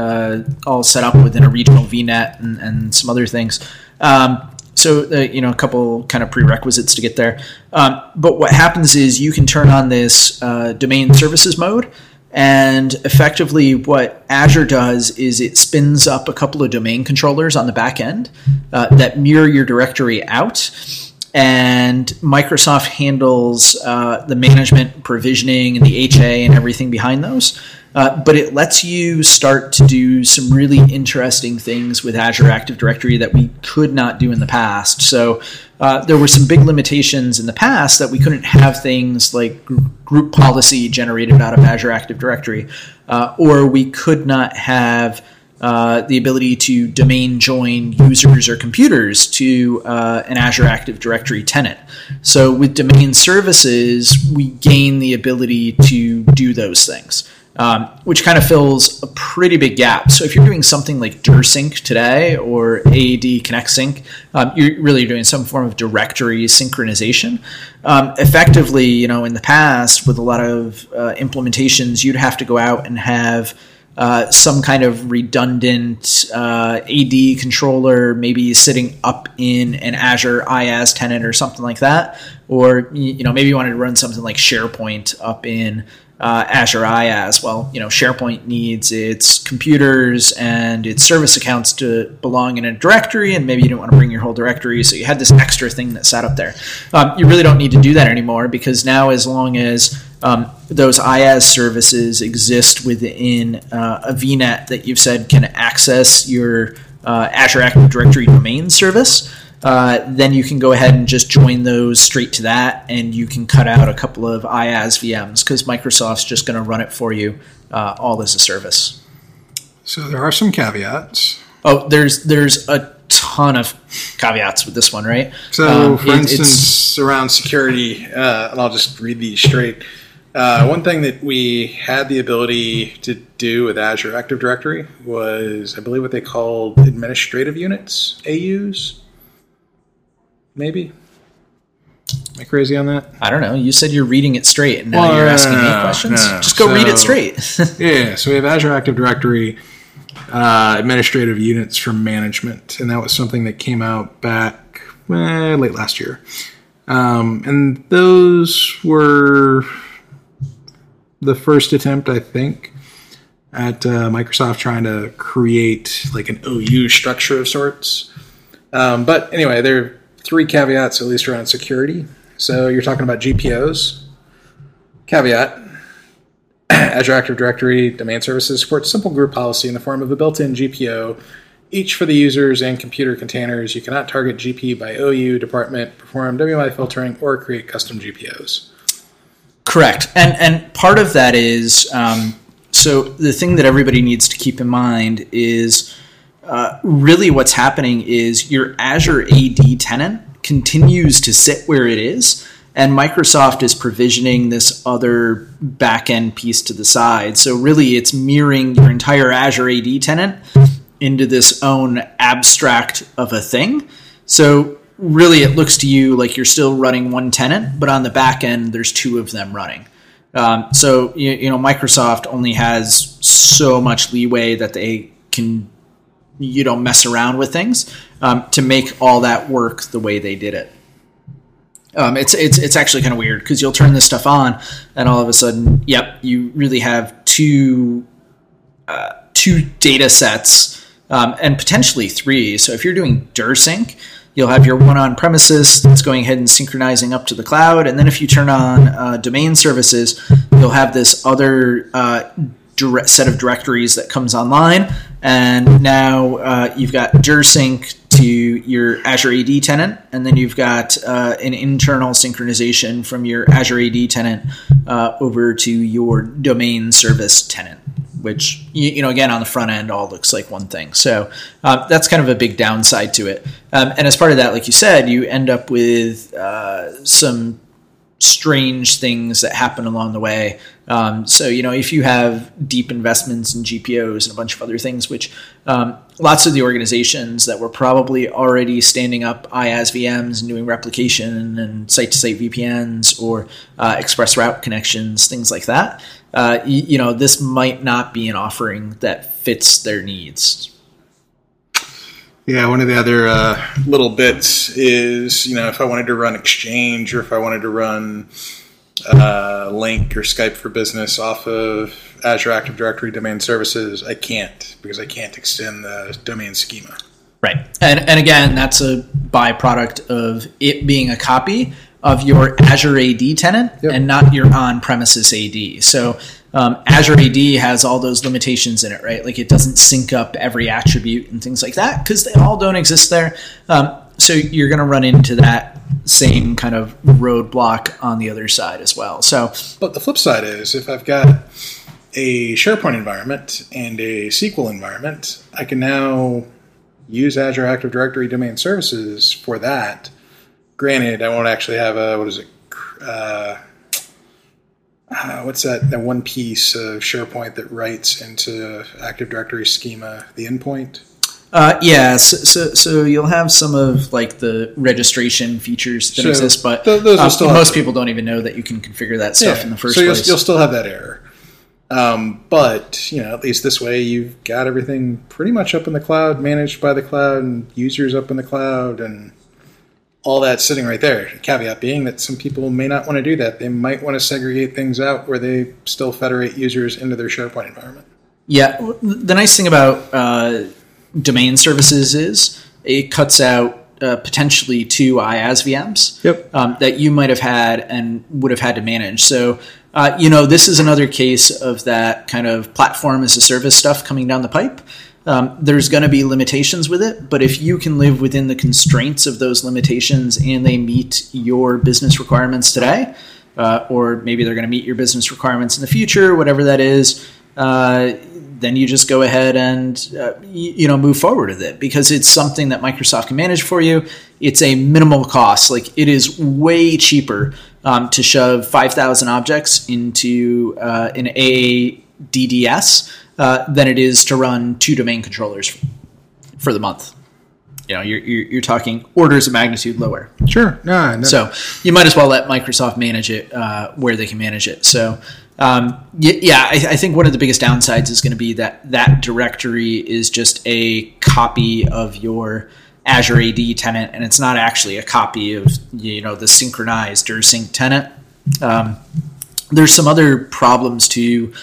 all set up within a regional VNet and, and some other things. Um, so uh, you know a couple kind of prerequisites to get there. Um, but what happens is you can turn on this uh, domain services mode, and effectively what Azure does is it spins up a couple of domain controllers on the back end uh, that mirror your directory out. And Microsoft handles uh, the management, provisioning, and the HA and everything behind those. Uh, but it lets you start to do some really interesting things with Azure Active Directory that we could not do in the past. So uh, there were some big limitations in the past that we couldn't have things like group policy generated out of Azure Active Directory, uh, or we could not have. Uh, the ability to domain join users or computers to uh, an Azure Active Directory tenant. So, with domain services, we gain the ability to do those things um, which kind of fills a pretty big gap. So if you're doing something like DirSync today or AAD Connect Sync, um, you're really doing some form of directory synchronization. Um, effectively, you know, in the past with a lot of uh, implementations, you'd have to go out and have uh, some kind of redundant uh, AD controller, maybe sitting up in an Azure IaaS tenant or something like that, or you know maybe you wanted to run something like SharePoint up in uh, Azure IaaS. Well, you know, SharePoint needs its computers and its service accounts to belong in a directory, and maybe you didn't want to bring your whole directory, so you had this extra thing that sat up there. Um, you really don't need to do that anymore because now, as long as um, those IaaS services exist within uh, a VNet that you've said can access your uh, Azure Active Directory domain service, uh, then you can go ahead and just join those straight to that, and you can cut out a couple of IaaS VMs because Microsoft's just going to run it for you uh, all as a service. So there are some caveats. Oh, there's there's a ton of caveats with this one, right? So, um, for it, instance, around security, uh, and I'll just read these straight. Uh, one thing that we had the ability to do with Azure Active Directory was, I believe, what they called administrative units, AUs maybe. Am I crazy on that? I don't know. You said you're reading it straight, and now well, you're asking me questions. No, Just go so, read it straight. <laughs> yeah. So we have Azure Active Directory uh, administrative units for management, and that was something that came out back eh, late last year. Um, and those were the first attempt, I think, at uh, Microsoft trying to create like an OU structure of sorts. Um, but anyway, they're three caveats, at least around security. So you're talking about GPOs. Caveat <clears throat> Azure Active Directory Domain Services supports simple group policy in the form of a built in GPO, each for the users and computer containers. You cannot target GP by OU, department, perform WMI filtering, or create custom GPOs. Correct. And, and part of that is um, so the thing that everybody needs to keep in mind is really what's happening is your Azure AD tenant continues to sit where it is and Microsoft is provisioning this other backend piece to the side. So really, it's mirroring your entire Azure AD tenant into this own abstract of a thing. So really, it looks to you like you're still running one tenant, but on the back end, there's two of them running. Um, so you, you know, Microsoft only has so much leeway that they can you don't mess around with things um, to make all that work the way they did it. Um, it's it's it's actually kind of weird because you'll turn this stuff on and all of a sudden, yep, you really have two uh, two data sets um, and potentially three. So if you're doing DirSync, you'll have your one on premises that's going ahead and synchronizing up to the cloud, and then if you turn on uh, domain services, you'll have this other uh, set of directories that comes online, and now uh, you've got DirSync to your Azure AD tenant, and then you've got uh, an internal synchronization from your Azure AD tenant uh, over to your domain service tenant. Which you, you, know, again, on the front end, all looks like one thing. So uh, that's kind of a big downside to it. Um, and as part of that, like you said, you end up with uh, some strange things that happen along the way. Um, so, you know, if you have deep investments in GPOs and a bunch of other things, which um, lots of the organizations that were probably already standing up IaaS VMs and doing replication and site to site VPNs or uh, express route connections, things like that, uh, you, you know, this might not be an offering that fits their needs. Yeah, one of the other uh, little bits is, you know, if I wanted to run Exchange or if I wanted to run uh, Lync or Skype for Business off of Azure Active Directory domain services, I can't because I can't extend the domain schema. Right. And, and again, that's a byproduct of it being a copy of your Azure AD tenant yep. and not your on premises AD. So um, Azure AD has all those limitations in it, right? Like it doesn't sync up every attribute and things like that because they all don't exist there. Um, so you're going to run into that same kind of roadblock on the other side as well. So, but the flip side is if I've got a SharePoint environment and a SQL environment, I can now use Azure Active Directory domain services for that. Granted, I won't actually have a what is it? Uh, uh, what's that, that one piece of SharePoint that writes into Active Directory schema, the endpoint? Uh, yeah, so, so, so you'll have some of like the registration features that so exist, but th- uh, most people don't even know that you can configure that stuff yeah, in the first so you'll, place. you'll still have that error. Um, but you know, at least this way, you've got everything pretty much up in the cloud, managed by the cloud, and users up in the cloud, and all that sitting right there. Caveat being that some people may not want to do that. They might want to segregate things out where they still federate users into their SharePoint environment. Yeah, the nice thing about uh, domain services is it cuts out uh, potentially two IaaS VMs yep. um, that you might have had and would have had to manage. So, uh, you know, this is another case of that kind of platform as a service stuff coming down the pipe. Um, there's going to be limitations with it, but if you can live within the constraints of those limitations and they meet your business requirements today, uh, or maybe they're going to meet your business requirements in the future, whatever that is, uh, then you just go ahead and uh, you, you, know move forward with it because it's something that Microsoft can manage for you. It's a minimal cost. Like it is way cheaper um, to shove five thousand objects into uh, an AADDS uh, than it is to run two domain controllers for the month. You know, you're, you're, you're talking orders of magnitude lower. Sure. No, no. So you might as well let Microsoft manage it uh, where they can manage it. So um, yeah, I, I, think one of the biggest downsides is going to be that that directory is just a copy of your Azure AD tenant, and it's not actually a copy of you know the synchronized or sync tenant. Um, there's some other problems too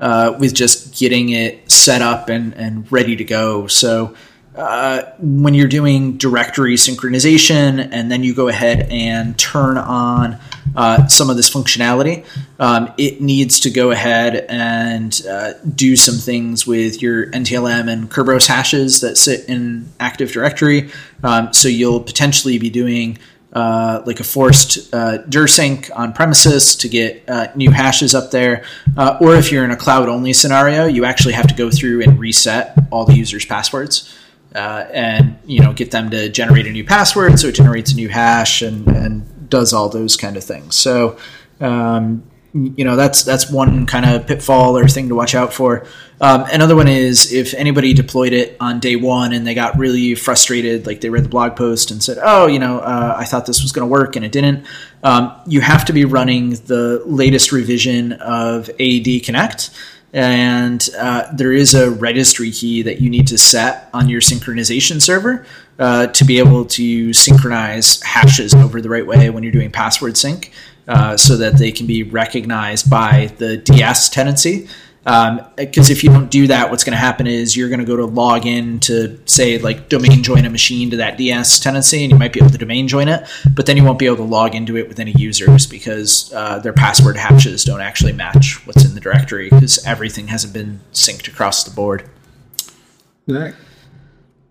uh, with just getting it set up and, and ready to go. So uh, when you're doing directory synchronization and then you go ahead and turn on uh, some of this functionality, um, it needs to go ahead and uh, do some things with your NTLM and Kerberos hashes that sit in Active Directory. Um, so you'll potentially be doing uh, like a forced uh, DirSync on premises to get uh, new hashes up there. Uh, or if you're in a cloud only scenario, you actually have to go through and reset all the users' passwords. Uh, and you know get them to generate a new password so it generates a new hash and, and does all those kind of things. So, um, you know, that's that's one kind of pitfall or thing to watch out for. Um, another one is if anybody deployed it on day one and they got really frustrated, like they read the blog post and said, "Oh, you know, uh, I thought this was going to work and it didn't." Um, you have to be running the latest revision of AD Connect and uh, there is a registry key that you need to set on your synchronization server uh, to be able to synchronize hashes over the right way when you're doing password sync uh, so that they can be recognized by the DS tenancy because um, if you don't do that, what's going to happen is you're going to go to log in to say like domain join a machine to that DS tenancy, and you might be able to domain join it, but then you won't be able to log into it with any users because uh, their password hashes don't actually match what's in the directory because everything hasn't been synced across the board.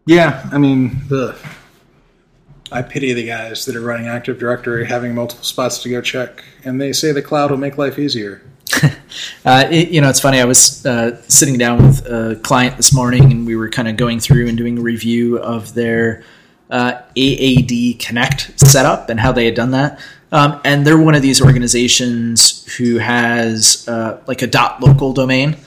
Yeah, I mean the. I pity the guys that are running Active Directory, having multiple spots to go check, and they say the cloud will make life easier. <laughs> uh, it, you know, it's funny. I was uh, sitting down with a client this morning, and we were kind of going through and doing a review of their uh, AAD Connect setup and how they had done that. Um, and they're one of these organizations who has uh, like a dot .local domain,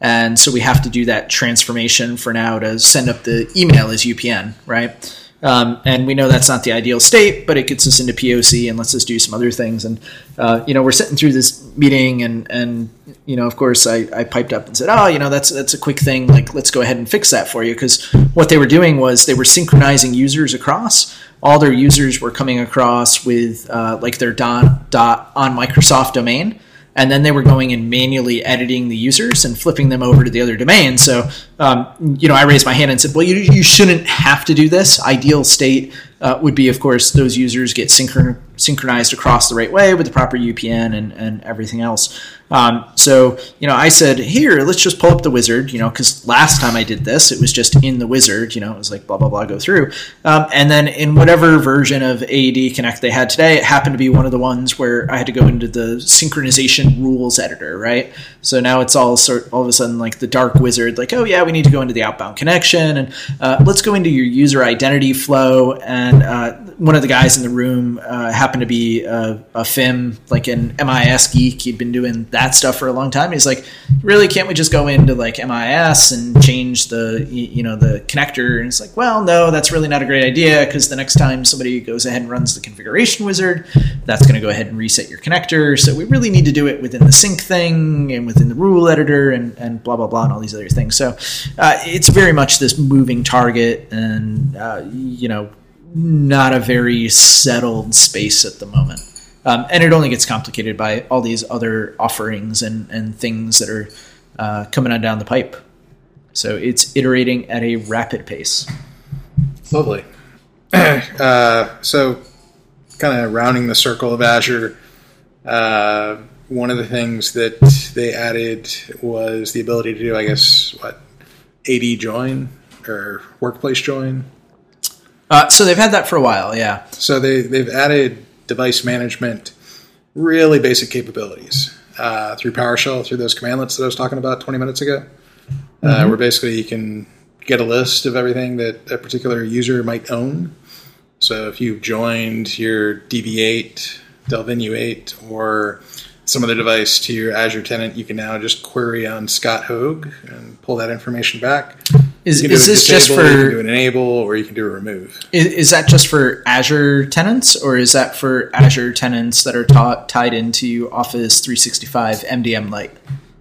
and so we have to do that transformation for now to send up the email as UPN, right? Um, and we know that's not the ideal state, but it gets us into POC and lets us do some other things. And uh, you know, we're sitting through this meeting, and and you know, of course, I, I piped up and said, "Oh, you know, that's that's a quick thing. Like, let's go ahead and fix that for you." Because what they were doing was they were synchronizing users across. All their users were coming across with uh, like their dot dot on Microsoft domain and then they were going and manually editing the users and flipping them over to the other domain. So, um, you know, I raised my hand and said, well, you, you shouldn't have to do this. Ideal state uh, would be, of course, those users get synchron- synchronized across the right way with the proper UPN and, and everything else. Um, so, you know, I said, here, let's just pull up the wizard, you know, because last time I did this, it was just in the wizard, you know, it was like blah, blah, blah, go through. Um, and then in whatever version of AAD Connect they had today, it happened to be one of the ones where I had to go into the synchronization rules editor, right? So now it's all sort all of a sudden like the dark wizard, like, oh, yeah, we need to go into the outbound connection and uh, let's go into your user identity flow. And uh, one of the guys in the room uh, happened to be a, a FIM, like an MIM geek. He'd been doing that stuff for a long time. He's like, really, can't we just go into like MIM and change the you know the connector? And it's like, well, no, that's really not a great idea because the next time somebody goes ahead and runs the configuration wizard, that's going to go ahead and reset your connector. So we really need to do it within the sync thing and within the rule editor and, and blah blah blah and all these other things. So uh, it's very much this moving target, and uh, you know, not a very settled space at the moment. Um, and it only gets complicated by all these other offerings and, and things that are uh, coming on down the pipe. So it's iterating at a rapid pace. Lovely. <clears throat> uh, so, kind of rounding the circle of Azure, uh, one of the things that they added was the ability to do, I guess, what, AD join or workplace join? Uh, so they've had that for a while, yeah. So they, they've added device management, really basic capabilities uh, through PowerShell, through those commandlets that I was talking about 20 minutes ago, uh, mm-hmm. uh, where basically you can get a list of everything that a particular user might own. So if you've joined your DB8, Dell Venue 8, or some other device to your Azure tenant, you can now just query on Scott Hoag and pull that information back. Is, is this disable, just for you can do an enable or you can do a remove? Is, is, that just for Azure tenants or is that for Azure tenants that are tied into Office 365 MDM Lite?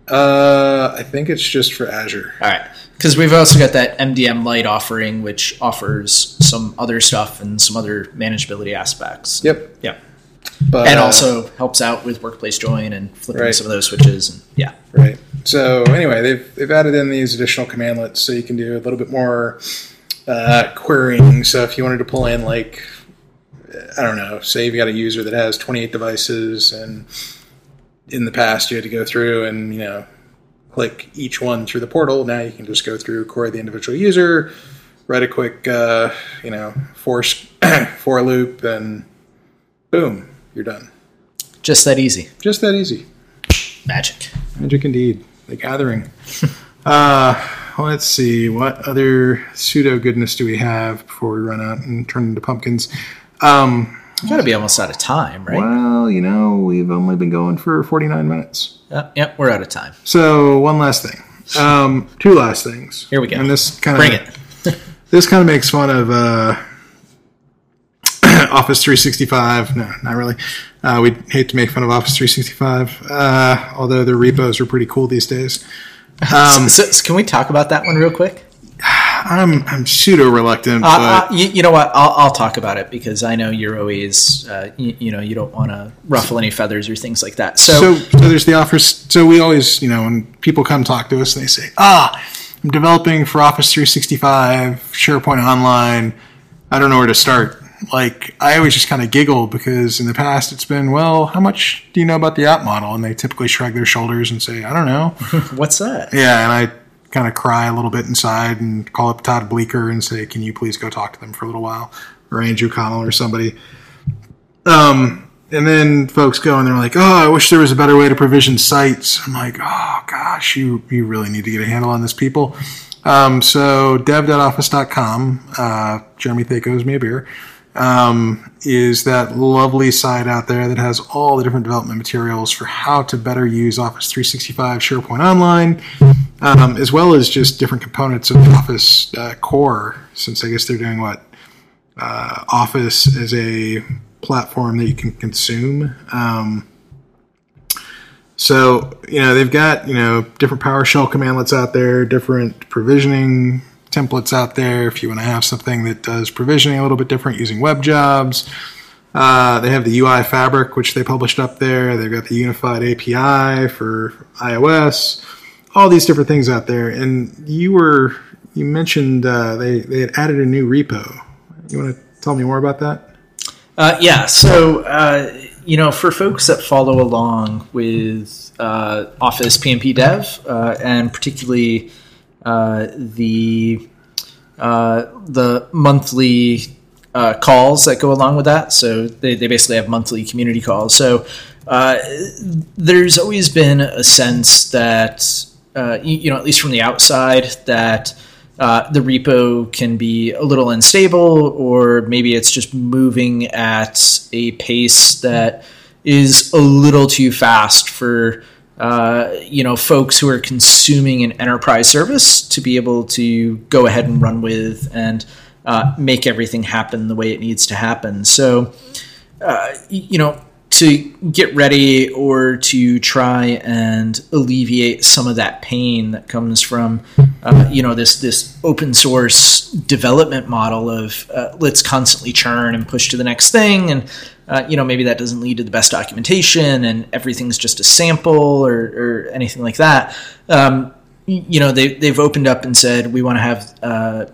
Uh, I think it's just for Azure. All right, because we've also got that MDM Lite offering, which offers some other stuff and some other manageability aspects. Yep. Yep. But, and uh, also helps out with workplace join and flipping right. some of those switches. And yeah, right. So anyway, they've they've added in these additional commandlets so you can do a little bit more uh, querying. So if you wanted to pull in like I don't know, say you've got a user that has 28 devices, and in the past you had to go through and you know click each one through the portal. Now you can just go through, query the individual user, write a quick uh, you know for <coughs> for loop, and boom, you're done. Just that easy. Just that easy. Magic. Magic indeed. The Gathering. <laughs> uh, let's see. What other pseudo goodness do we have before we run out and turn into pumpkins? Um, Got to be almost out of time, right? Well, you know, we've only been going for 49 minutes. Uh, yep, we're out of time. So, one last thing. Um, two last things. Here we go. And this kind Bring it. <laughs> this kind of makes fun of uh, <coughs> Office 365. No, not really. Uh, we hate to make fun of Office 365, uh, although their repos are pretty cool these days. Um, so, so can we talk about that one real quick? I'm I'm pseudo reluctant, Uh, but uh, you, you know what? I'll, I'll talk about it because I know you're always, uh, you, you know, you don't want to ruffle any feathers or things like that. So, so so there's the offers. So we always, you know, when people come talk to us, and they say, "Ah, I'm developing for Office 365, SharePoint Online. I don't know where to start." Like I always just kind of giggle because in the past it's been, "Well, how much do you know about the app model?" And they typically shrug their shoulders and say, "I don't know." <laughs> what's that? yeah, and I kind of cry a little bit inside and call up Todd Bleeker and say, "Can you please go talk to them for a little while?" Or Andrew Connell or somebody. Um, and then folks go and they're like, "Oh, I wish there was a better way to provision sites." I'm like, "Oh gosh, you you really need to get a handle on this, people." Um, so dev.office.com, uh, Jeremy Thake owes me a beer, um, is that lovely site out there that has all the different development materials for how to better use Office 365 SharePoint Online, um, as well as just different components of Office uh, core, since I guess they're doing what? Uh, Office as a platform that you can consume. Um, so, you know, they've got, you know, different PowerShell commandlets out there, different provisioning templates out there if you want to have something that does provisioning a little bit different using web jobs. Uh, they have the UI fabric, which they published up there. They've got the unified API for iOS, all these different things out there. And you were, you mentioned uh, they, they had added a new repo. You want to tell me more about that? Uh, yeah. So, uh, you know, for folks that follow along with uh, Office PnP Dev, uh, and particularly uh, the uh, the monthly uh, calls that go along with that. So they, they basically have monthly community calls. So uh, there's always been a sense that uh, you, know, at least from the outside, that the repo can be a little unstable, or maybe it's just moving at a pace that is a little too fast for uh, you know folks who are consuming an enterprise service to be able to go ahead and run with and uh, make everything happen the way it needs to happen. So, uh, you know, to get ready or to try and alleviate some of that pain that comes from, uh, you know, this this open source development model of uh, let's constantly churn and push to the next thing, and uh, you know maybe that doesn't lead to the best documentation, and everything's just a sample or, or anything like that. Um, you know, they they've opened up and said we want to have uh,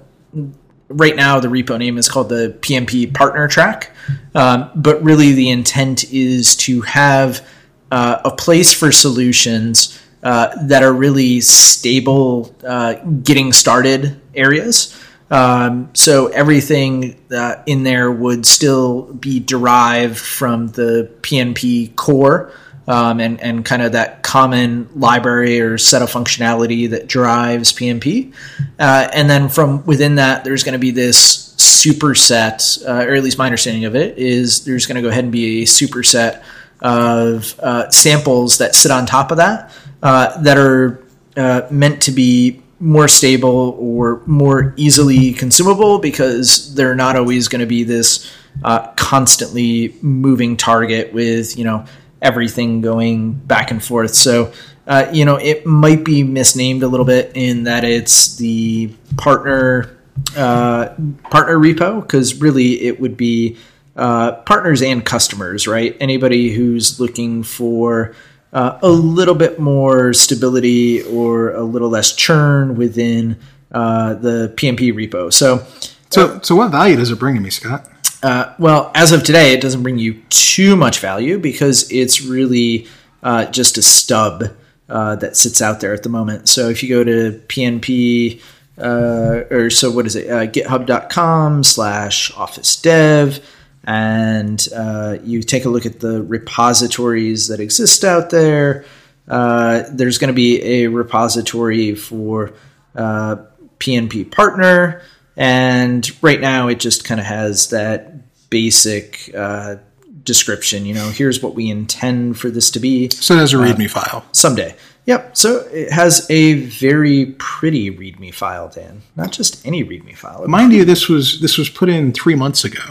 right now the repo name is called the PnP partner track, um, but really the intent is to have uh, a place for solutions uh, that are really stable, uh, getting started areas. Um, so everything uh, in there would still be derived from the PNP core. Um, and, and kind of that common library or set of functionality that drives PNP. Uh, and then from within that, there's going to be this superset, uh, or at least my understanding of it is there's going to go ahead and be a superset of uh, samples that sit on top of that uh, that are uh, meant to be more stable or more easily consumable because they're not always going to be this uh, constantly moving target with you know everything going back and forth. So, uh, you know, it might be misnamed a little bit in that it's the partner uh, partner repo because really it would be uh, partners and customers, right? Anybody who's looking for uh, a little bit more stability or a little less churn within uh, the PnP repo. So, So, so what value does it bring to me, Scott? uh, well, as of today, it doesn't bring you too much value because it's really uh, just a stub uh, that sits out there at the moment. So if you go to PNP, uh, or so what is it, uh, github.com slash office dev, and uh, you take a look at the repositories that exist out there, uh, there's going to be a repository for uh, PNP partner. And right now, it just kind of has that basic uh, description. You know, here's what we intend for this to be So it has a README file. someday. Yep. So it has a very pretty README file, Dan. Not just any README file. Mind you, this was this was put in three months ago.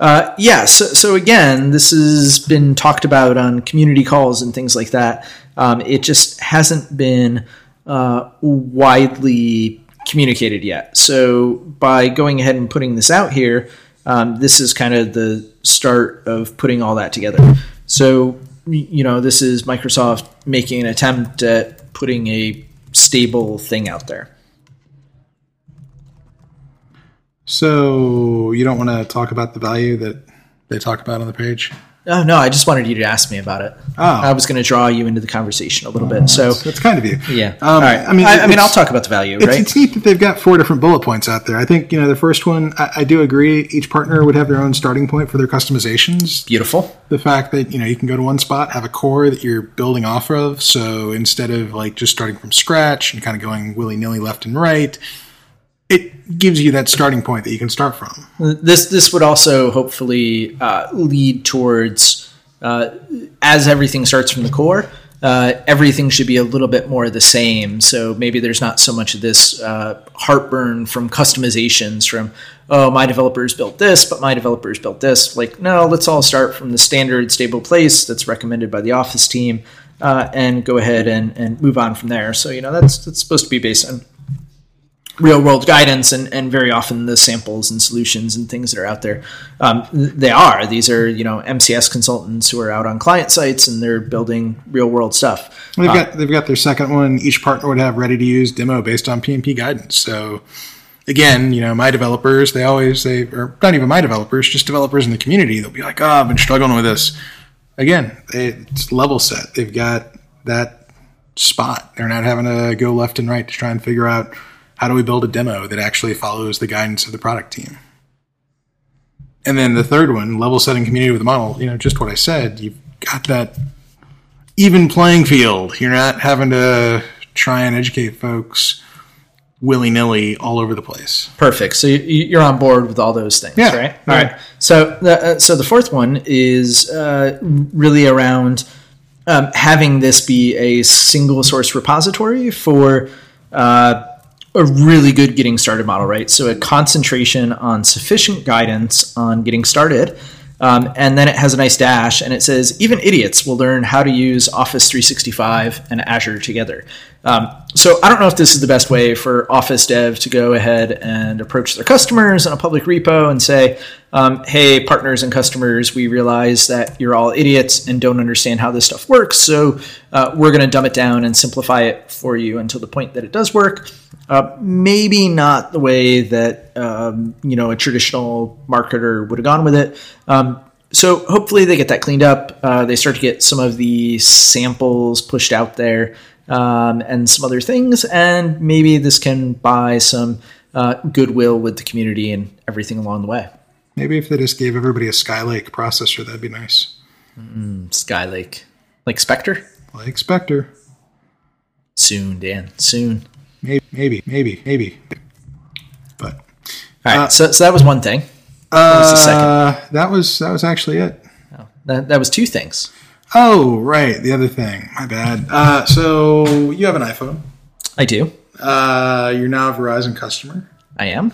Uh, yeah. So, so again, this has been talked about on community calls and things like that. Um, it just hasn't been uh, widely communicated yet. So by going ahead and putting this out here, um, this is kind of the start of putting all that together. So you know, this is Microsoft making an attempt at putting a stable thing out there. So you don't want to talk about the value that they talk about on the page? Oh no, I just wanted you to ask me about it. Oh. I was going to draw you into the conversation a little bit. So That's kind of you. yeah, Um, all right. I mean, I, I mean, I'll talk about the value, It's, right? it's neat that they've got four different bullet points out there. I think you know the first one. I, I do agree. Each partner would have their own starting point for their customizations. Beautiful. The fact that you know you can go to one spot, have a core that you're building off of. So instead of like just starting from scratch and kind of going willy nilly left and right, it gives you that starting point that you can start from. This this would also hopefully uh, lead towards uh, as everything starts from the core. Uh, everything should be a little bit more the same. So maybe there's not so much of this uh, heartburn from customizations from, oh, my developers built this, but my developers built this. Like, no, let's all start from the standard stable place that's recommended by the Office team uh, and go ahead and, and move on from there. So, you know, that's, that's supposed to be based on real world guidance and, and very often the samples and solutions and things that are out there um, they are these are you know mcs consultants who are out on client sites and they're building real world stuff They've got they've got their second one. Each partner would have ready to use demo based on PNP guidance. So again, you know, my developers they always they or not even my developers, just developers in the community. They'll be like, "Oh, I've been struggling with this." Again, it's level set. They've got that spot. They're not having to go left and right to try and figure out how do we build a demo that actually follows the guidance of the product team. And then the third one, level setting community with a model. You know, just what I said. You've got that even playing field. You're not having to try and educate folks willy nilly all over the place. perfect so you, you're on board with all those things Yeah, right all right so the, uh, so the fourth one is uh, really around um, having this be a single source repository for uh, a really good getting started model, right? So a concentration on sufficient guidance on getting started. Um, and then it has a nice dash and it says, even idiots will learn how to use Office 365 and Azure together. Um, so I don't know if this is the best way for Office dev to go ahead and approach their customers in a public repo and say, um, hey, partners and customers, we realize that you're all idiots and don't understand how this stuff works. So uh, we're going to dumb it down and simplify it for you until the point that it does work. Uh, maybe not the way that um, you know a traditional marketer would have gone with it. Um, so hopefully they get that cleaned up. Uh, they start to get some of the samples pushed out there um, and some other things, and maybe this can buy some uh, goodwill with the community and everything along the way. Maybe if they just gave everybody a Skylake processor, that'd be nice. Skylake, like Spectre, Like Spectre. soon, Dan, soon. Maybe, maybe, maybe, maybe. But All right, so, so that was one thing. What was the second? uh, that was that was actually it. That, that was two things. Oh, right, the other thing. My bad. Uh, so you have an iPhone. I do. Uh, you're now a Verizon customer. I am.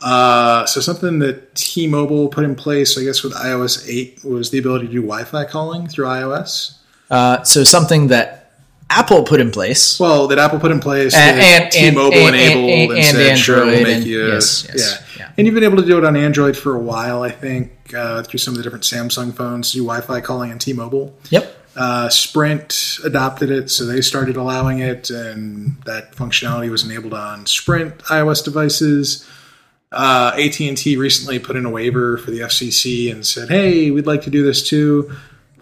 Uh, so something that T-Mobile put in place, I guess, with iOS 8 was the ability to do Wi-Fi calling through iOS. Uh, so something that Apple put in place. Well, that Apple put in place, And- and- T-Mobile and- enabled, and, and- said, "Sure, we'll Android make you." yes, yes, yeah. yeah. and you've been able to do it on Android for a while, I think, uh, through some of the different Samsung phones, do Wi-Fi calling on T-Mobile. Yep. Uh, Sprint adopted it, so they started allowing it, and that functionality was enabled on Sprint iOS devices. Uh, AT&T recently put in a waiver for the FCC and said, "Hey, we'd like to do this too."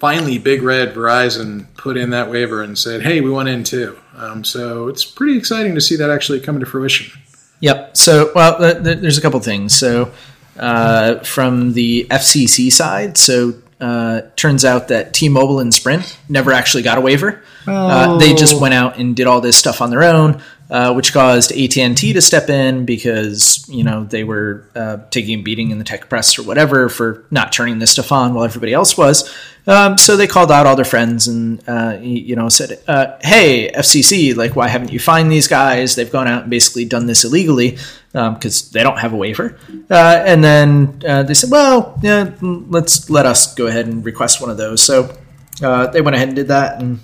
Finally, Big Red Verizon put in that waiver and said, "Hey, we want in too." Um, so it's pretty exciting to see that actually come into fruition. Yep. So, well, th- th- there's a couple things. So, uh, from the FCC side, so uh, turns out that T-Mobile and Sprint never actually got a waiver. Uh, they just went out and did all this stuff on their own. Uh, which caused AT&T to step in because you know they were uh, taking a beating in the tech press or whatever for not turning this stuff on while everybody else was. Um, so they called out all their friends and uh, you know said, uh, "Hey, FCC, like why haven't you fined these guys? They've gone out and basically done this illegally because um, they don't have a waiver." Uh, and then they said, "Well, yeah, let's let us go ahead and request one of those." So they went ahead and did that, and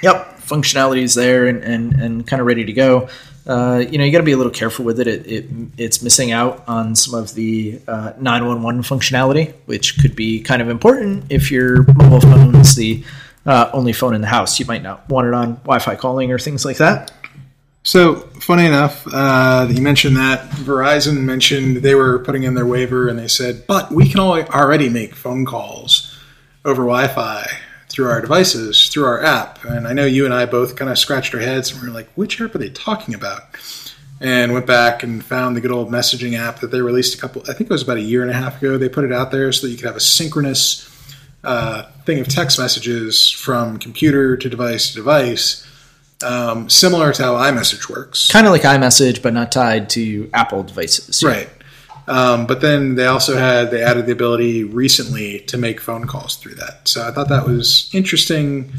yep, functionality is there and, and, and kind of ready to go. Uh, you know, you got to be a little careful with it. It, it. It's missing out on some of the uh, 911 functionality, which could be kind of important if your mobile phone is the uh, only phone in the house. You might not want it on Wi Fi calling or things like that. So, funny enough, uh, you mentioned that Verizon mentioned they were putting in their waiver and they said, but we can already make phone calls over Wi Fi through our devices, through our app. And I know you and I both kind of scratched our heads and we are like, which app are they talking about? And went back and found the good old messaging app that they released a couple, I think it was about a year and a half ago. They put it out there so that you could have a synchronous uh, thing of text messages from computer to device to device. Um, similar to how iMessage works. Kind of like iMessage, but not tied to Apple devices. Right. Um, but then they also had they added the ability recently to make phone calls through that. So I thought that was interesting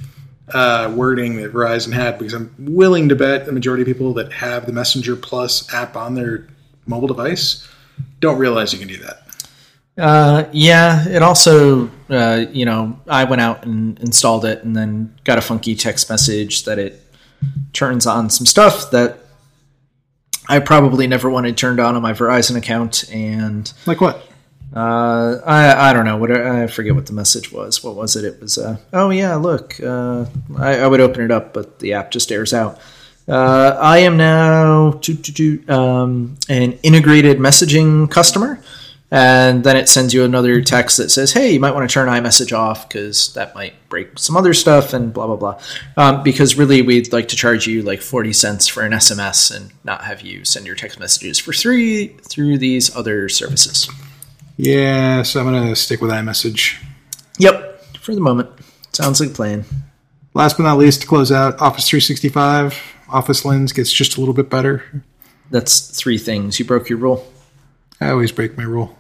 uh, wording that Verizon had because I'm willing to bet the majority of people that have the Messenger Plus app on their mobile device don't realize you can do that. Uh, yeah, it also, uh, you know, I went out and installed it and then got a funky text message that it turns on some stuff that I probably never wanted turned on on my Verizon account, and like what? Uh, I I don't know what I forget what the message was. What was it? It was uh, oh yeah, look, uh, I, I, would open it up, but the app just airs out. Uh, I am now um, an integrated messaging customer and then it sends you another text that says, "Hey, you might want to turn iMessage off because that might break some other stuff," and blah blah blah. Um, because really, we'd like to charge you like forty cents for an SMS and not have you send your text messages for free through these other services. Yeah, so I'm gonna stick with iMessage. Yep, for the moment, sounds like plan. Last but not least, to close out, Office 365, Office Lens gets just a little bit better. That's three things. You broke your rule. I always break my rule.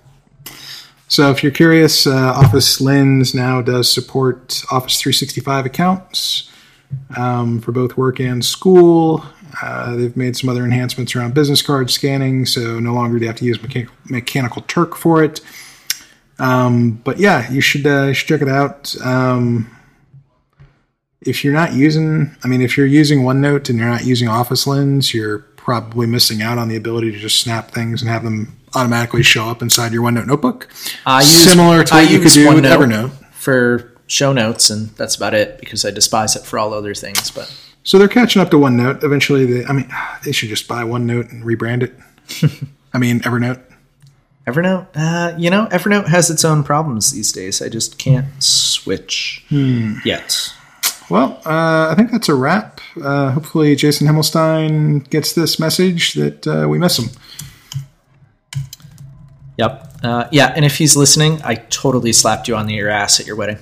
So if you're curious, uh, Office Lens now does support Office 365 accounts um, for both work and school. Uh, they've made some other enhancements around business card scanning, so no longer do you have to use Mechanical, Turk for it. Um, but yeah, you should, uh, you should check it out. Um, if you're not using, I mean, if you're using OneNote and you're not using Office Lens, you're probably missing out on the ability to just snap things and have them automatically show up inside your OneNote notebook. I use, Similar to what I you could do OneNote with Evernote for show notes, and that's about it because I despise it for all other things. But so they're catching up to OneNote. Eventually, they, I mean, <sighs> they should just buy OneNote and rebrand it. <laughs> I mean, Evernote. Evernote, uh, you know, Evernote has its own problems these days. I just can't switch hmm. yet. Well, uh, I think that's a wrap. Uh, hopefully, Jason Himmelstein gets this message that uh, we miss him. Yep. Uh, yeah, and if he's listening, I totally slapped you on the ass at your wedding.